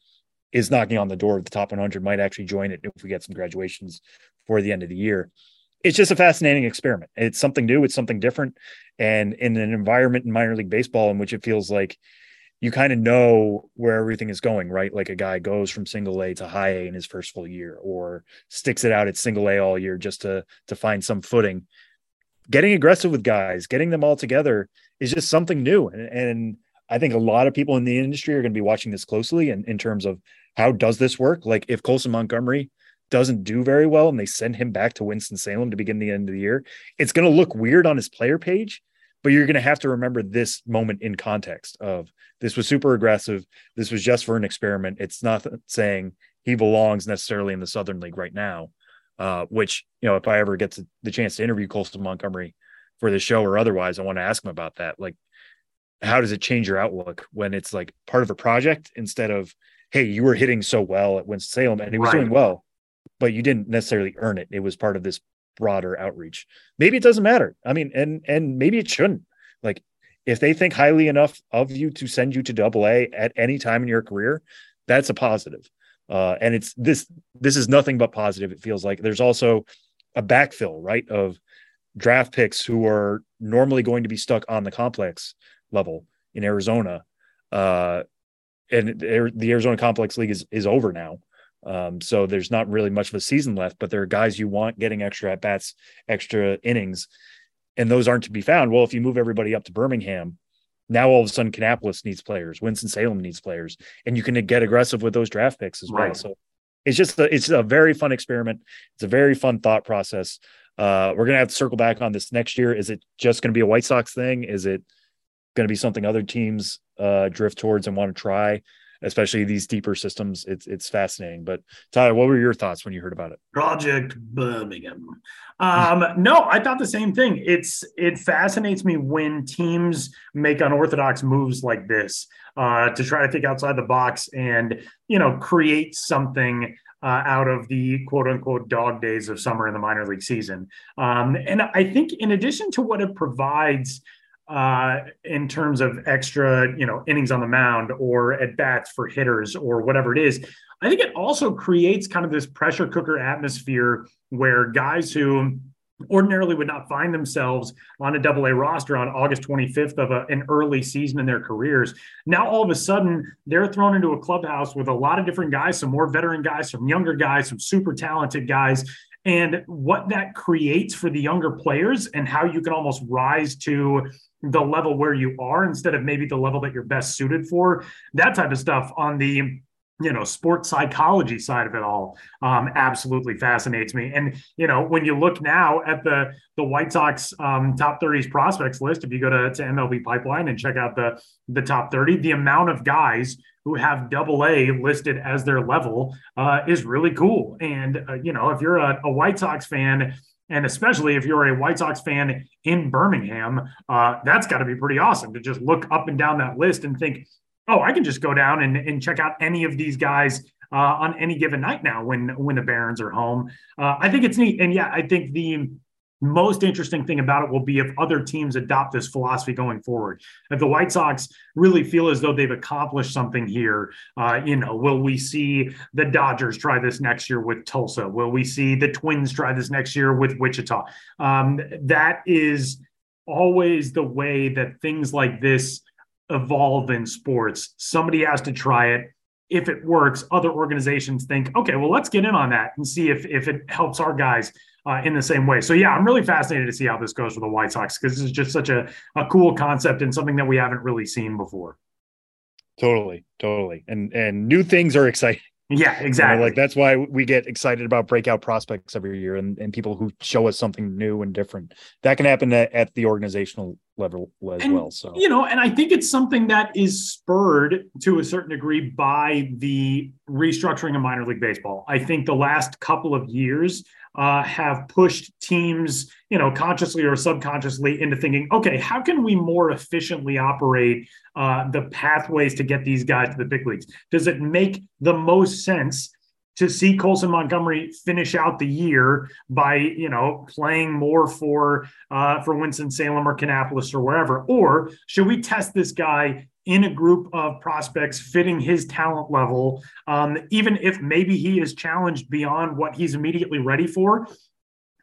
is knocking on the door of the top 100. Might actually join it if we get some graduations for the end of the year. It's just a fascinating experiment. It's something new. It's something different, and in an environment in minor league baseball in which it feels like you kind of know where everything is going, right? Like a guy goes from single A to high A in his first full year, or sticks it out at single A all year just to to find some footing. Getting aggressive with guys, getting them all together is just something new, and, and I think a lot of people in the industry are going to be watching this closely. In, in terms of how does this work? Like if Colson Montgomery doesn't do very well and they send him back to Winston Salem to begin the end of the year, it's going to look weird on his player page but you're going to have to remember this moment in context of this was super aggressive this was just for an experiment it's not saying he belongs necessarily in the southern league right now uh, which you know if i ever get to the chance to interview colson montgomery for the show or otherwise i want to ask him about that like how does it change your outlook when it's like part of a project instead of hey you were hitting so well at winston-salem and it was right. doing well but you didn't necessarily earn it it was part of this broader outreach. Maybe it doesn't matter. I mean, and and maybe it shouldn't. Like if they think highly enough of you to send you to double A at any time in your career, that's a positive. Uh, and it's this this is nothing but positive. It feels like there's also a backfill, right, of draft picks who are normally going to be stuck on the complex level in Arizona. Uh, and the Arizona Complex League is is over now. Um, so there's not really much of a season left, but there are guys you want getting extra at bats, extra innings, and those aren't to be found. Well, if you move everybody up to Birmingham, now all of a sudden Kannapolis needs players, Winston Salem needs players, and you can get aggressive with those draft picks as right. well. So it's just a, it's a very fun experiment. It's a very fun thought process. Uh, we're gonna have to circle back on this next year. Is it just going to be a White Sox thing? Is it going to be something other teams uh, drift towards and want to try? Especially these deeper systems. It's it's fascinating. But Tyler, what were your thoughts when you heard about it? Project Birmingham. Um, no, I thought the same thing. It's it fascinates me when teams make unorthodox moves like this uh, to try to think outside the box and you know create something uh, out of the quote unquote dog days of summer in the minor league season. Um, and I think, in addition to what it provides uh, in terms of extra, you know, innings on the mound or at bats for hitters or whatever it is. I think it also creates kind of this pressure cooker atmosphere where guys who ordinarily would not find themselves on a double A roster on August 25th of a, an early season in their careers. Now, all of a sudden, they're thrown into a clubhouse with a lot of different guys, some more veteran guys, some younger guys, some super talented guys. And what that creates for the younger players and how you can almost rise to the level where you are instead of maybe the level that you're best suited for. That type of stuff on the you know sports psychology side of it all um, absolutely fascinates me. And you know when you look now at the the white sox um, top 30s prospects list if you go to, to mlb pipeline and check out the the top 30 the amount of guys who have double a listed as their level uh, is really cool. And uh, you know if you're a, a white sox fan and especially if you're a White Sox fan in Birmingham, uh, that's got to be pretty awesome to just look up and down that list and think, oh, I can just go down and, and check out any of these guys uh, on any given night now when when the Barons are home. Uh, I think it's neat, and yeah, I think the most interesting thing about it will be if other teams adopt this philosophy going forward. If the White Sox really feel as though they've accomplished something here, uh, you know, will we see the Dodgers try this next year with Tulsa? Will we see the Twins try this next year with Wichita? Um, that is always the way that things like this evolve in sports. Somebody has to try it if it works, other organizations think, okay, well, let's get in on that and see if if it helps our guys uh, in the same way. So yeah, I'm really fascinated to see how this goes for the White Sox because this is just such a, a cool concept and something that we haven't really seen before. Totally, totally, and and new things are exciting. Yeah, exactly. You know, like that's why we get excited about breakout prospects every year and, and people who show us something new and different. That can happen at, at the organizational level as and, well. So you know, and I think it's something that is spurred to a certain degree by the restructuring of minor league baseball. I think the last couple of years uh, have pushed teams, you know, consciously or subconsciously into thinking, okay, how can we more efficiently operate uh, the pathways to get these guys to the big leagues? Does it make the most sense to see Colson Montgomery finish out the year by you know playing more for uh, for Winston Salem or Kannapolis or wherever, or should we test this guy in a group of prospects fitting his talent level, um, even if maybe he is challenged beyond what he's immediately ready for?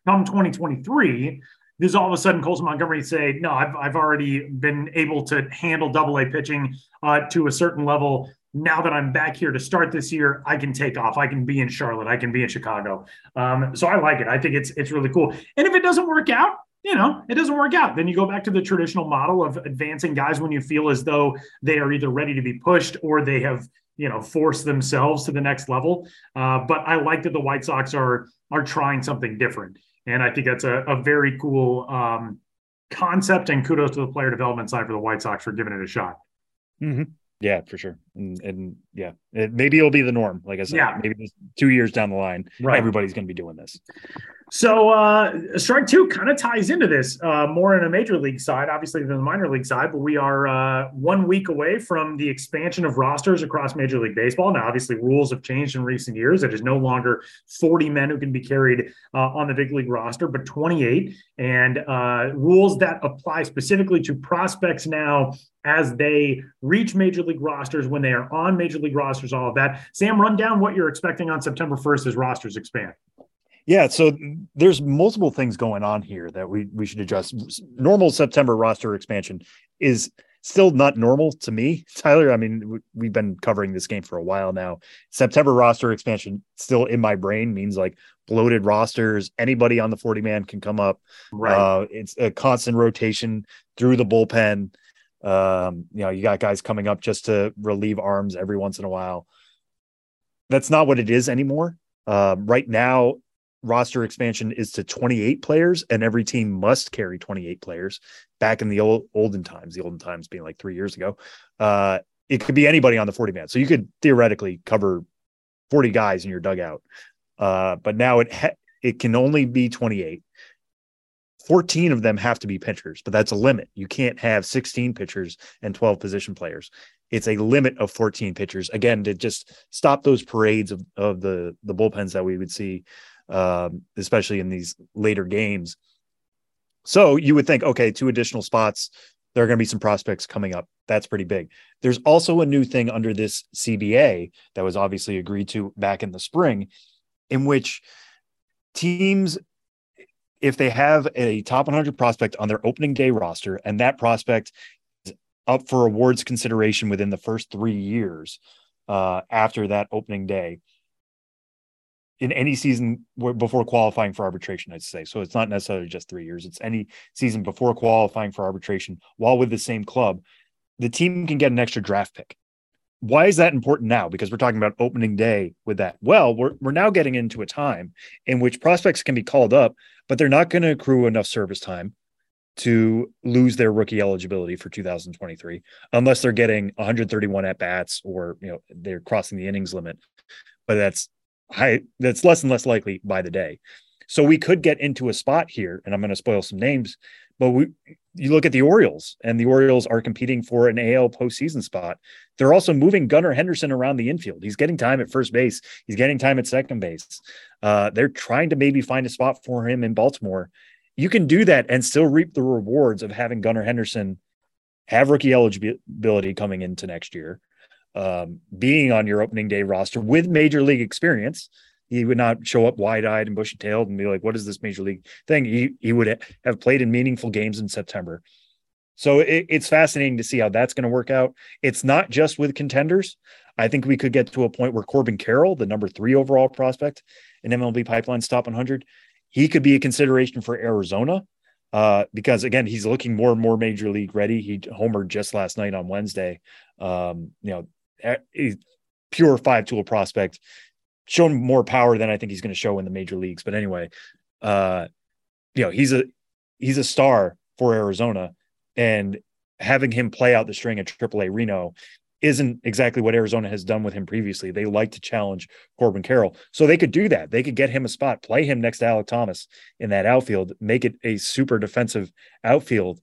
Come 2023, does all of a sudden Colson Montgomery say, no, I've, I've already been able to handle double A pitching uh, to a certain level now that I'm back here to start this year, I can take off. I can be in Charlotte. I can be in Chicago. Um, so I like it. I think it's it's really cool. And if it doesn't work out, you know, it doesn't work out. Then you go back to the traditional model of advancing guys when you feel as though they are either ready to be pushed or they have, you know, forced themselves to the next level. Uh, but I like that the White Sox are are trying something different, and I think that's a, a very cool um, concept. And kudos to the player development side for the White Sox for giving it a shot. Mm-hmm. Yeah, for sure. And, and yeah, it, maybe it'll be the norm. Like I said, yeah. maybe two years down the line, right. everybody's going to be doing this. So uh, strike two kind of ties into this uh, more in a major league side, obviously than the minor league side. But we are uh, one week away from the expansion of rosters across Major League Baseball. Now, obviously, rules have changed in recent years. It is no longer 40 men who can be carried uh, on the big league roster, but 28, and uh, rules that apply specifically to prospects now as they reach major league rosters when they are on major league rosters. All of that. Sam, run down what you're expecting on September 1st as rosters expand. Yeah, so there's multiple things going on here that we we should address. Normal September roster expansion is still not normal to me, Tyler. I mean, we've been covering this game for a while now. September roster expansion still in my brain means like bloated rosters. Anybody on the 40 man can come up. Right. Uh, it's a constant rotation through the bullpen. Um, you know, you got guys coming up just to relieve arms every once in a while. That's not what it is anymore. Uh, right now, roster expansion is to 28 players and every team must carry 28 players. Back in the old olden times the olden times being like three years ago uh it could be anybody on the 40 man. So you could theoretically cover 40 guys in your dugout. Uh but now it ha- it can only be 28 14 of them have to be pitchers but that's a limit. You can't have 16 pitchers and 12 position players. It's a limit of 14 pitchers. Again to just stop those parades of, of the the bullpens that we would see um, especially in these later games. So you would think, okay, two additional spots. There are going to be some prospects coming up. That's pretty big. There's also a new thing under this CBA that was obviously agreed to back in the spring, in which teams, if they have a top 100 prospect on their opening day roster and that prospect is up for awards consideration within the first three years uh, after that opening day, in any season before qualifying for arbitration, I'd say. So it's not necessarily just three years, it's any season before qualifying for arbitration while with the same club. The team can get an extra draft pick. Why is that important now? Because we're talking about opening day with that. Well, we're, we're now getting into a time in which prospects can be called up, but they're not going to accrue enough service time to lose their rookie eligibility for 2023 unless they're getting 131 at bats or you know they're crossing the innings limit but that's high that's less and less likely by the day. So we could get into a spot here, and I'm going to spoil some names, but we you look at the Orioles, and the Orioles are competing for an AL postseason spot. They're also moving Gunnar Henderson around the infield. He's getting time at first base. He's getting time at second base. Uh, they're trying to maybe find a spot for him in Baltimore. You can do that and still reap the rewards of having Gunnar Henderson have rookie eligibility coming into next year um, being on your opening day roster with major league experience. He would not show up wide eyed and bushy tailed and be like, what is this major league thing? He, he would have played in meaningful games in September. So it, it's fascinating to see how that's going to work out. It's not just with contenders. I think we could get to a point where Corbin Carroll, the number three overall prospect in MLB Pipeline's top 100, he could be a consideration for Arizona uh, because again, he's looking more and more major league ready. He homered just last night on Wednesday. Um, you know, pure five tool prospect, shown more power than I think he's going to show in the major leagues. But anyway, uh, you know, he's a he's a star for Arizona, and having him play out the string at AAA Reno isn't exactly what Arizona has done with him previously. They like to challenge Corbin Carroll. So they could do that. They could get him a spot, play him next to Alek Thomas in that outfield, make it a super defensive outfield.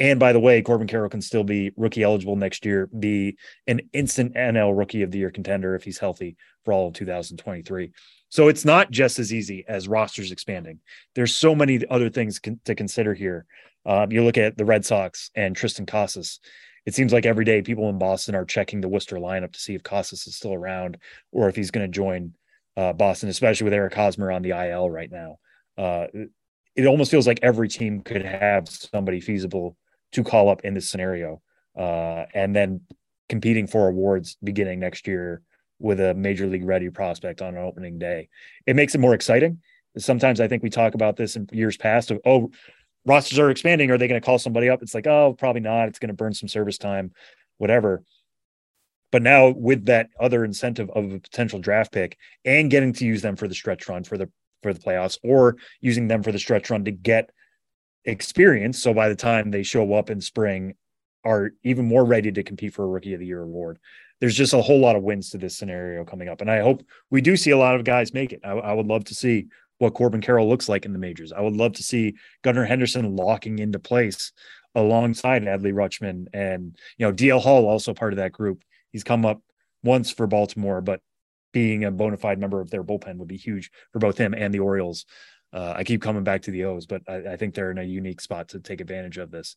And by the way, Corbin Carroll can still be rookie eligible next year, be an instant NL rookie of the year contender if he's healthy for all of 2023. So it's not just as easy as rosters expanding. There's so many other things con- to consider here. Um, you look at the Red Sox and Triston Casas it seems like every day people in Boston are checking the Worcester lineup to see if Casas is still around or if he's going to join uh, Boston, especially with Eric Hosmer on the IL right now. Uh, it almost feels like every team could have somebody feasible to call up in this scenario, uh, and then competing for awards beginning next year with a major league ready prospect on an opening day. It makes it more exciting. Sometimes I think we talk about this in years past of oh rosters are expanding. Are they going to call somebody up? It's like, oh, probably not. It's going to burn some service time, whatever. But now with that other incentive of a potential draft pick and getting to use them for the stretch run for the for the playoffs or using them for the stretch run to get experience. So by the time they show up in spring, are even more ready to compete for a rookie of the year award. There's just a whole lot of wins to this scenario coming up. And I hope we do see a lot of guys make it. I, I would love to see what Corbin Carroll looks like in the majors. I would love to see Gunnar Henderson locking into place alongside Adley Rutschman and you know DL Hall also part of that group. He's come up once for Baltimore, but being a bona fide member of their bullpen would be huge for both him and the Orioles. Uh, I keep coming back to the O's, but I, I, think they're in a unique spot to take advantage of this.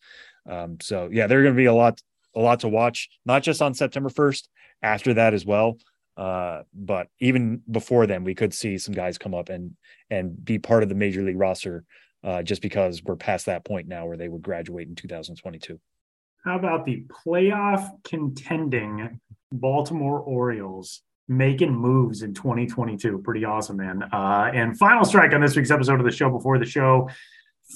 Um, so yeah, they're going to be a lot, a lot to watch, not just on September 1st, after that as well. Uh, but even before then, we could see some guys come up and and be part of the major league roster, uh, just because we're past that point now where they would graduate in 2022. How about the playoff contending Baltimore Orioles making moves in 2022? Pretty awesome, man. Uh, and final strike on this week's episode of the show before the show.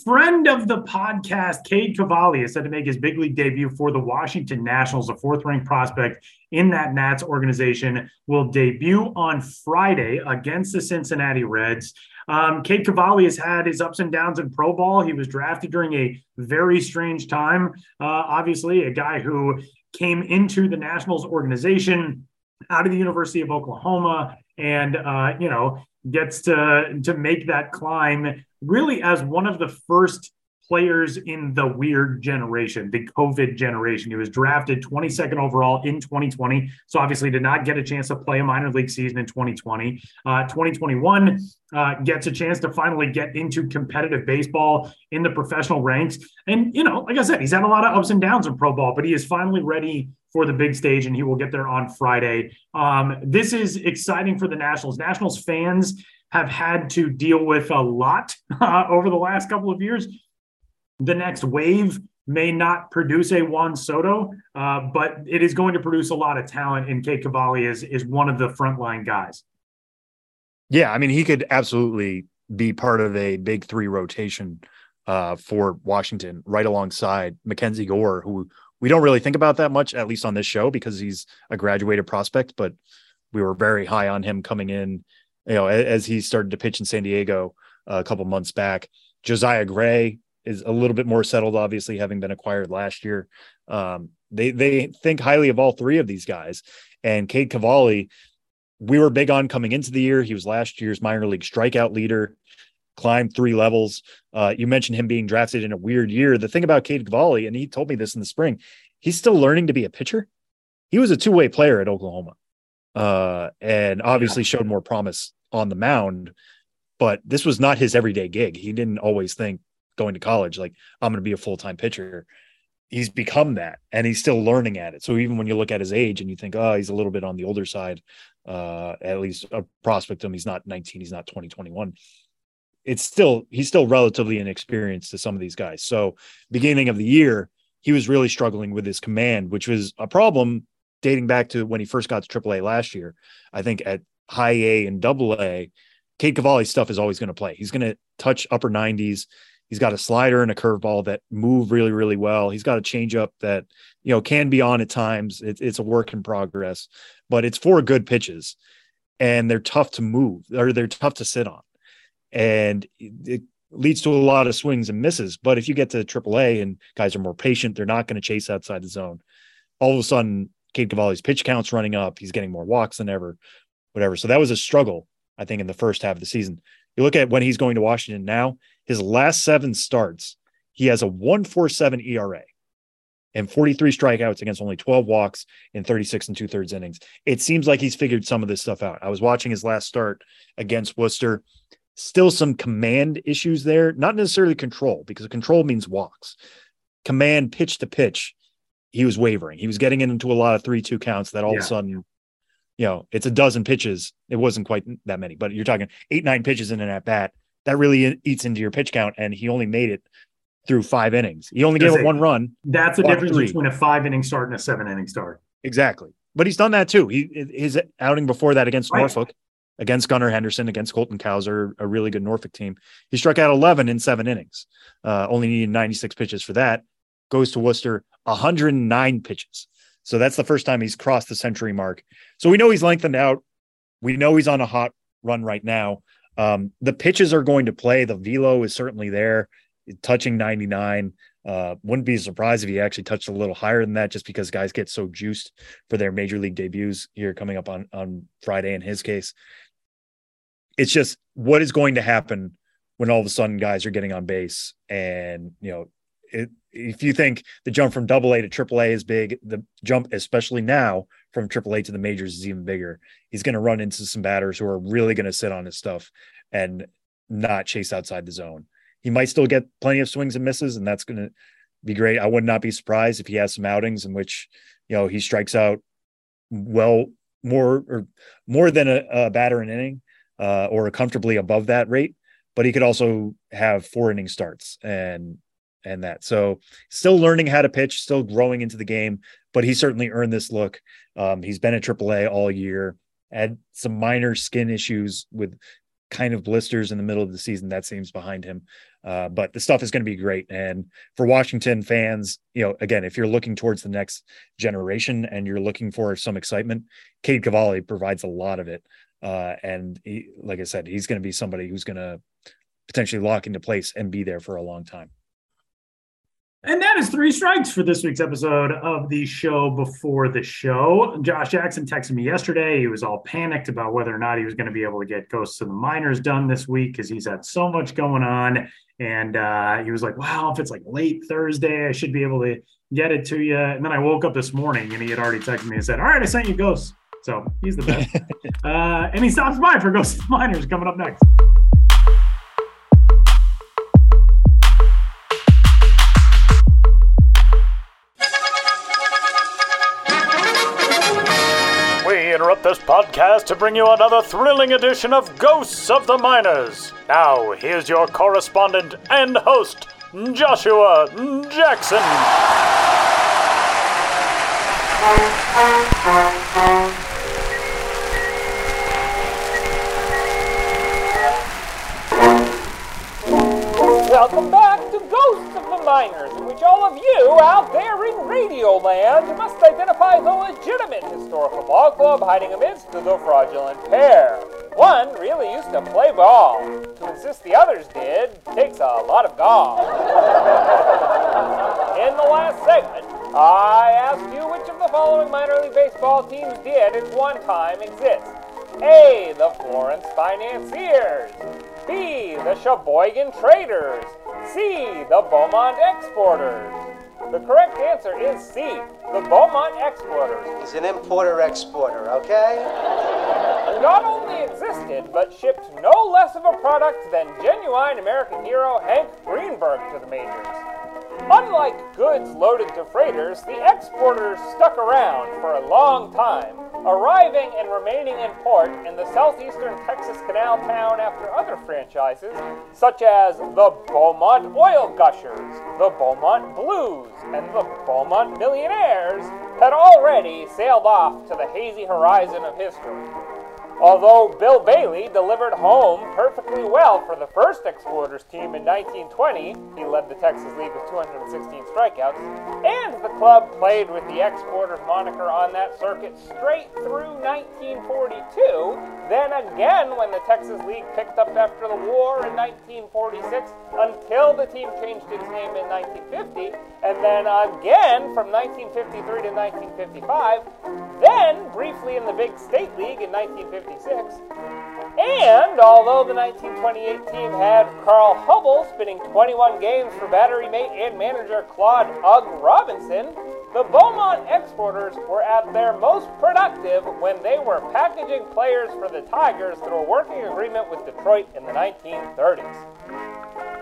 Friend of the podcast, Cade Cavalli, is set to make his big league debut for the Washington Nationals, a fourth ranked prospect in that Nats organization, will debut on Friday against the Cincinnati Reds. Um, Cade Cavalli has had his ups and downs in pro ball. He was drafted during a very strange time. Uh, obviously, a guy who came into the Nationals organization out of the University of Oklahoma and, uh, you know, gets to, to make that climb really as one of the first players in the weird generation, the COVID generation. He was drafted 22nd overall in 2020. So obviously did not get a chance to play a minor league season in 2020. Uh, 2021 uh, gets a chance to finally get into competitive baseball in the professional ranks. And, you know, like I said, he's had a lot of ups and downs in pro ball, but he is finally ready for the big stage and he will get there on Friday. Um, this is exciting for the Nationals. Nationals fans have had to deal with a lot uh, over the last couple of years. The next wave may not produce a Juan Soto, uh, but it is going to produce a lot of talent. And Cade Cavalli is is one of the frontline guys. Yeah, I mean, he could absolutely be part of a big three rotation uh, for Washington, right alongside Mackenzie Gore, who we don't really think about that much, at least on this show, because he's a graduated prospect. But we were very high on him coming in you know, as he started to pitch in San Diego uh, a couple months back. Josiah Gray is a little bit more settled, obviously, having been acquired last year. Um, they they think highly of all three of these guys. And Cade Cavalli, we were big on coming into the year. He was last year's minor league strikeout leader, climbed three levels. Uh, you mentioned him being drafted in a weird year. The thing about Cade Cavalli, and he told me this in the spring, he's still learning to be a pitcher. He was a two way player at Oklahoma. Uh, and obviously showed more promise on the mound, but this was not his everyday gig. He didn't always think going to college, like, I'm going to be a full time pitcher. He's become that and he's still learning at it. So even when you look at his age and you think, oh, he's a little bit on the older side, uh, at least a prospect him, he's not 19, he's not 20, 21. It's still, he's still relatively inexperienced to some of these guys. So beginning of the year, he was really struggling with his command, which was a problem dating back to when he first got to AAA last year. I think at high A and double A, Cade Cavalli's stuff is always going to play. He's going to touch upper 90s. He's got a slider and a curveball that move really, really well. He's got a changeup that you know can be on at times. It, it's a work in progress, but it's four good pitches, and they're tough to move or they're tough to sit on, and it leads to a lot of swings and misses. But if you get to AAA and guys are more patient, they're not going to chase outside the zone. All of a sudden, Cade Cavalli's pitch count's running up. He's getting more walks than ever, whatever. So that was a struggle, I think, in the first half of the season. You look at when he's going to Washington now, his last seven starts, he has a 147 ERA and 43 strikeouts against only 12 walks in 36 and two thirds innings. It seems like he's figured some of this stuff out. I was watching his last start against Worcester. Still some command issues there, not necessarily control, because control means walks. Command pitch to pitch, he was wavering. He was getting into a lot of three two counts that all yeah. of a sudden you know, it's a dozen pitches. It wasn't quite that many, but you're talking eight, nine pitches in an at bat. That really eats into your pitch count. And he only made it through five innings. He only gave it one run. That's the difference three. between a five inning start and a seven inning start. Exactly. But he's done that too. He his outing before that against right. Norfolk, against Gunnar Henderson, against Colton Cowser, a really good Norfolk team. He struck out 11 in seven innings. Uh, only needed 96 pitches for that. Goes to Worcester, 109 pitches. So that's the first time he's crossed the century mark. So we know he's lengthened out. We know he's on a hot run right now. Um, the pitches are going to play. The velo is certainly there, touching 99. Uh, wouldn't be surprised if he actually touched a little higher than that, just because guys get so juiced for their major league debuts here coming up on on Friday. In his case, it's just what is going to happen when all of a sudden guys are getting on base and you know it, if you think the jump from double A to triple A is big, the jump, especially now from triple A to the majors, is even bigger. He's going to run into some batters who are really going to sit on his stuff and not chase outside the zone. He might still get plenty of swings and misses, and that's going to be great. I would not be surprised if he has some outings in which, you know, he strikes out well more or more than a, a batter an inning uh, or comfortably above that rate. But he could also have four inning starts and and that. So still learning how to pitch, still growing into the game, but he certainly earned this look. Um, he's been at AAA all year, had some minor skin issues with kind of blisters in the middle of the season. That seems behind him. Uh, but the stuff is going to be great. And for Washington fans, you know, again, if you're looking towards the next generation and you're looking for some excitement, Cade Cavalli provides a lot of it. Uh, and he, like I said, he's going to be somebody who's going to potentially lock into place and be there for a long time. And that is three strikes for this week's episode of the show before the show. Josh Jackson texted me yesterday. He was all panicked about whether or not he was going to be able to get Ghosts of the Minors done this week because he's had so much going on. And uh, he was like, wow, if it's like late Thursday, I should be able to get it to you. And then I woke up this morning and he had already texted me and said, all right, I sent you Ghosts. So he's the best. uh, and he stops by for Ghosts of the Minors coming up next. This podcast to bring you another thrilling edition of Ghosts of the Minors. Now, here's your correspondent and host, Joshua Jackson. Welcome back Minors, in which all of you out there in Radioland must identify the legitimate historical ball club hiding amidst the fraudulent pair. One really used to play ball. To insist the others did takes a lot of gall. in the last segment, I asked you which of the following minor league baseball teams did at one time exist. A. The Florence Financiers. B. The Sheboygan Traders. C. The Beaumont Exporters. The correct answer is C. The Beaumont Exporters. He's an importer exporter, okay? Not only existed, but shipped no less of a product than genuine American hero Hank Greenberg to the majors. Unlike goods loaded to freighters, the exporters stuck around for a long time, arriving and remaining in port in the southeastern Texas canal town after other franchises, such as the Beaumont Oil Gushers, the Beaumont Blues, and the Beaumont Millionaires, had already sailed off to the hazy horizon of history. Although Bill Bailey delivered home perfectly well for the first Exporters team in 1920, he led the Texas League with 216 strikeouts, and the club played with the Exporters moniker on that circuit straight through 1942. Then again when the Texas League picked up after the war in 1946 until the team changed its name in 1950, and then again from 1953 to 1955, then briefly in the Big State League in 1956. And although the 1928 team had Carl Hubbell spinning 21 games for battery mate and manager Claude Ugg Robinson, the Beaumont Exporters were at their most productive when they were packaging players for the Tigers through a working agreement with Detroit in the 1930s.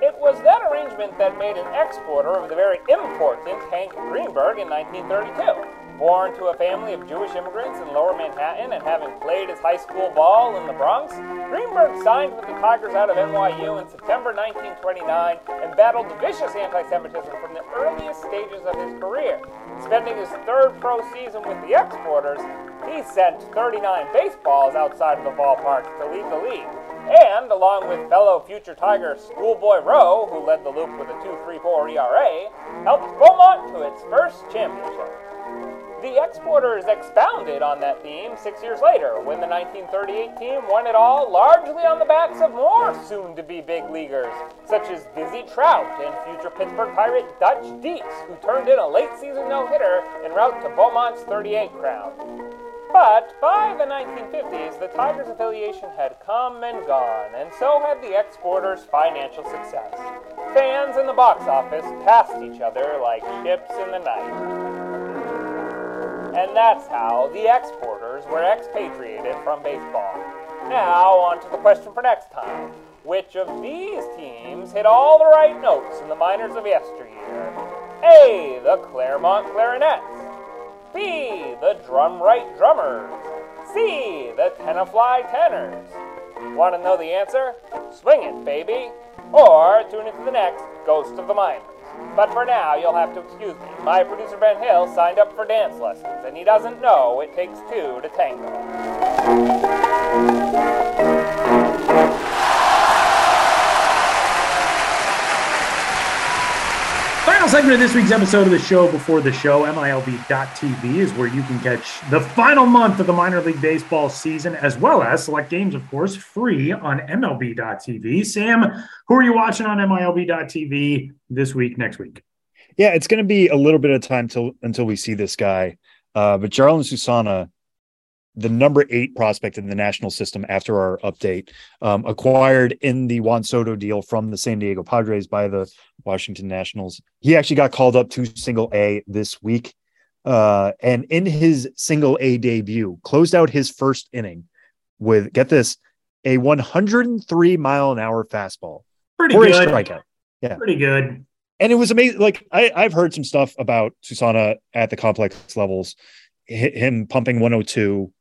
It was that arrangement that made an exporter of the very important Hank Greenberg in 1932. Born to a family of Jewish immigrants in lower Manhattan and having played his high school ball in the Bronx, Greenberg signed with the Tigers out of NYU in September 1929 and battled vicious anti Semitism from the earliest stages of his career. Spending his third pro season with the Exporters, he sent 39 baseballs outside of the ballpark to lead the league. And, along with fellow future Tiger Schoolboy Rowe, who led the loop with a 2.34 ERA, helped Beaumont to its first championship. The Exporters expounded on that theme six years later when the 1938 team won it all largely on the backs of more soon to be big leaguers, such as Dizzy Trout and future Pittsburgh Pirate Dutch Dietz, who turned in a late season no hitter en route to Beaumont's 38 crown. But by the 1950s, the Tigers affiliation had come and gone, and so had the Exporters' financial success. Fans in the box office passed each other like ships in the night. And that's how the exporters were expatriated from baseball. Now, on to the question for next time. Which of these teams hit all the right notes in the minors of yesteryear? A. The Claremont Clarinets. B. The Drumright Drummers. C. The Tenafly Tenors. Want to know the answer? Swing it, baby! Or tune into the next Ghosts of the Minors. But for now, you'll have to excuse me. My producer Ben Hill signed up for dance lessons, and he doesn't know it takes two to tango. Segment of this week's episode of the show before the show, MILB.TV, is where you can catch the final month of the minor league baseball season, as well as select games, of course, free on MLB.TV. Sam, who are you watching on MILB.TV this week, next week? Yeah, it's going to be a little bit of time till until we see this guy. Uh, but Jarlin Susana the number eight prospect in the national system after our update, um, acquired in the Juan Soto deal from the San Diego Padres by the Washington Nationals. He actually got called up to single A this week. Uh, and in his single A debut, closed out his first inning with, get this, a 103 mile an hour fastball. Pretty good. strikeout. Yeah. Pretty good. And it was amazing. Like I, I've heard some stuff about Susana at the complex levels, him pumping 102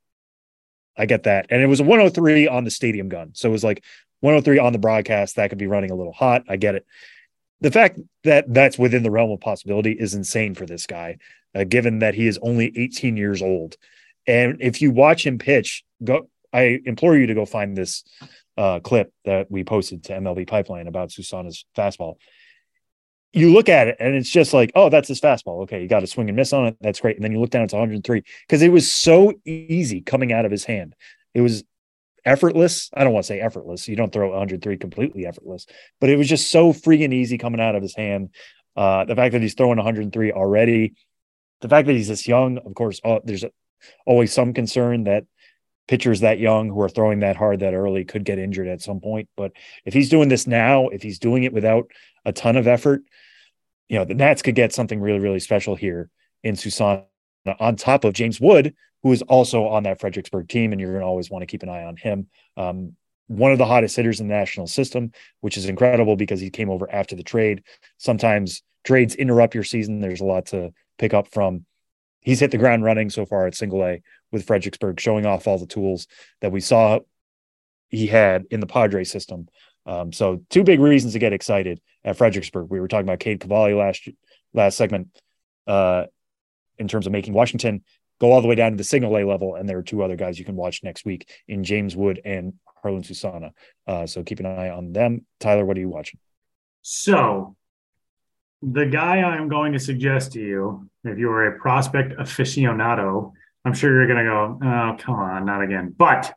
I get that. And it was a 103 on the stadium gun. So it was like 103 on the broadcast. That could be running a little hot. I get it. The fact that that's within the realm of possibility is insane for this guy, uh, given that he is only 18 years old. And if you watch him pitch, go. I implore you to go find this uh, clip that we posted to MLB Pipeline about Susana's fastball you look at it and it's just like, oh, that's his fastball. Okay, you got a swing and miss on it. That's great. And then you look down, it's 103 because it was so easy coming out of his hand. It was effortless. I don't want to say effortless. You don't throw 103 completely effortless, but it was just so freaking easy coming out of his hand. Uh, the fact that he's throwing 103 already, the fact that he's this young, of course, uh, there's always some concern that pitchers that young who are throwing that hard that early could get injured at some point. But if he's doing this now, if he's doing it without a ton of effort, you know, the Nats could get something really, really special here in Susana on top of James Wood, who is also on that Fredericksburg team, and you're going to always want to keep an eye on him. Um, one of the hottest hitters in the national system, which is incredible because he came over after the trade. Sometimes trades interrupt your season. There's a lot to pick up from. He's hit the ground running so far at single A with Fredericksburg, showing off all the tools that we saw he had in the Padre system um, so two big reasons to get excited at Fredericksburg. We were talking about Cade Cavalli last last segment uh, in terms of making Washington. Go all the way down to the single A level, and there are two other guys you can watch next week in James Wood and Jarlin Susana. Uh, so keep an eye on them. Tyler, what are you watching? So, the guy I'm going to suggest to you, if you are a prospect aficionado, I'm sure you're going to go, oh, come on, not again. But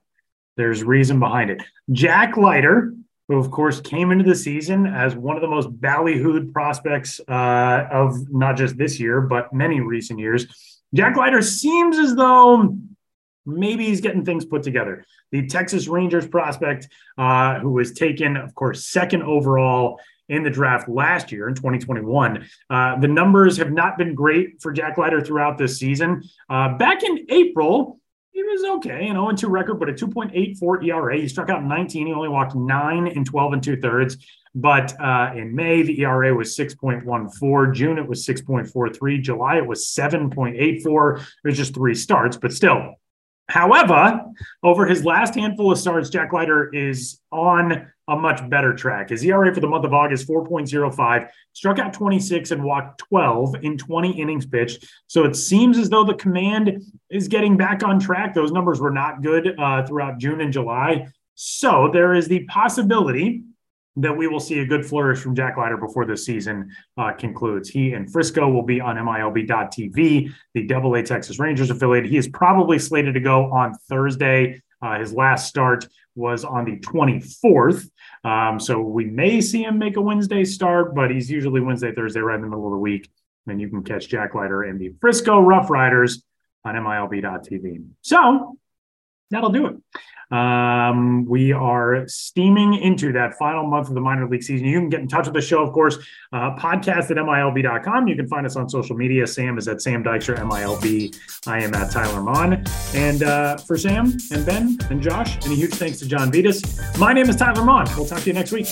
there's reason behind it. Jack Leiter, who of course came into the season as one of the most ballyhooed prospects uh, of not just this year, but many recent years. Jack Leiter seems as though maybe he's getting things put together. The Texas Rangers prospect, uh, who was taken, of course, second overall in the draft last year in 2021. Uh, the numbers have not been great for Jack Leiter throughout this season. Uh, back in April, he was okay, an 0 2 record, but a 2.84 ERA. He struck out 19. He only walked nine in 12 and two thirds. But uh, in May, the ERA was 6.14. June, it was 6.43. July, it was 7.84. It was just three starts, but still. However, over his last handful of starts, Jack Leiter is on a much better track. His ERA for the month of August, 4.05, struck out 26 and walked 12 in 20 innings pitched. So it seems as though the command is getting back on track. Those numbers were not good uh, throughout June and July. So there is the possibility that we will see a good flourish from Jack Leiter before the season uh, concludes. He and Frisco will be on MILB.TV, the Double A Texas Rangers affiliate. He is probably slated to go on Thursday. Uh, his last start was on the 24th. Um, so we may see him make a Wednesday start, but he's usually Wednesday, Thursday, right in the middle of the week. And you can catch Jack Leiter and the Frisco Rough Riders on MILB.TV. So that'll do it. Um, we are steaming into that final month of the minor league season. You can get in touch with the show, of course, uh, podcast at MILB.com. You can find us on social media. Sam is at Sam Dykstra, MILB. I am at Tyler Maun. And uh, for Sam and Ben and Josh, and a huge thanks to John Vittas. My name is Tyler Maun. We'll talk to you next week.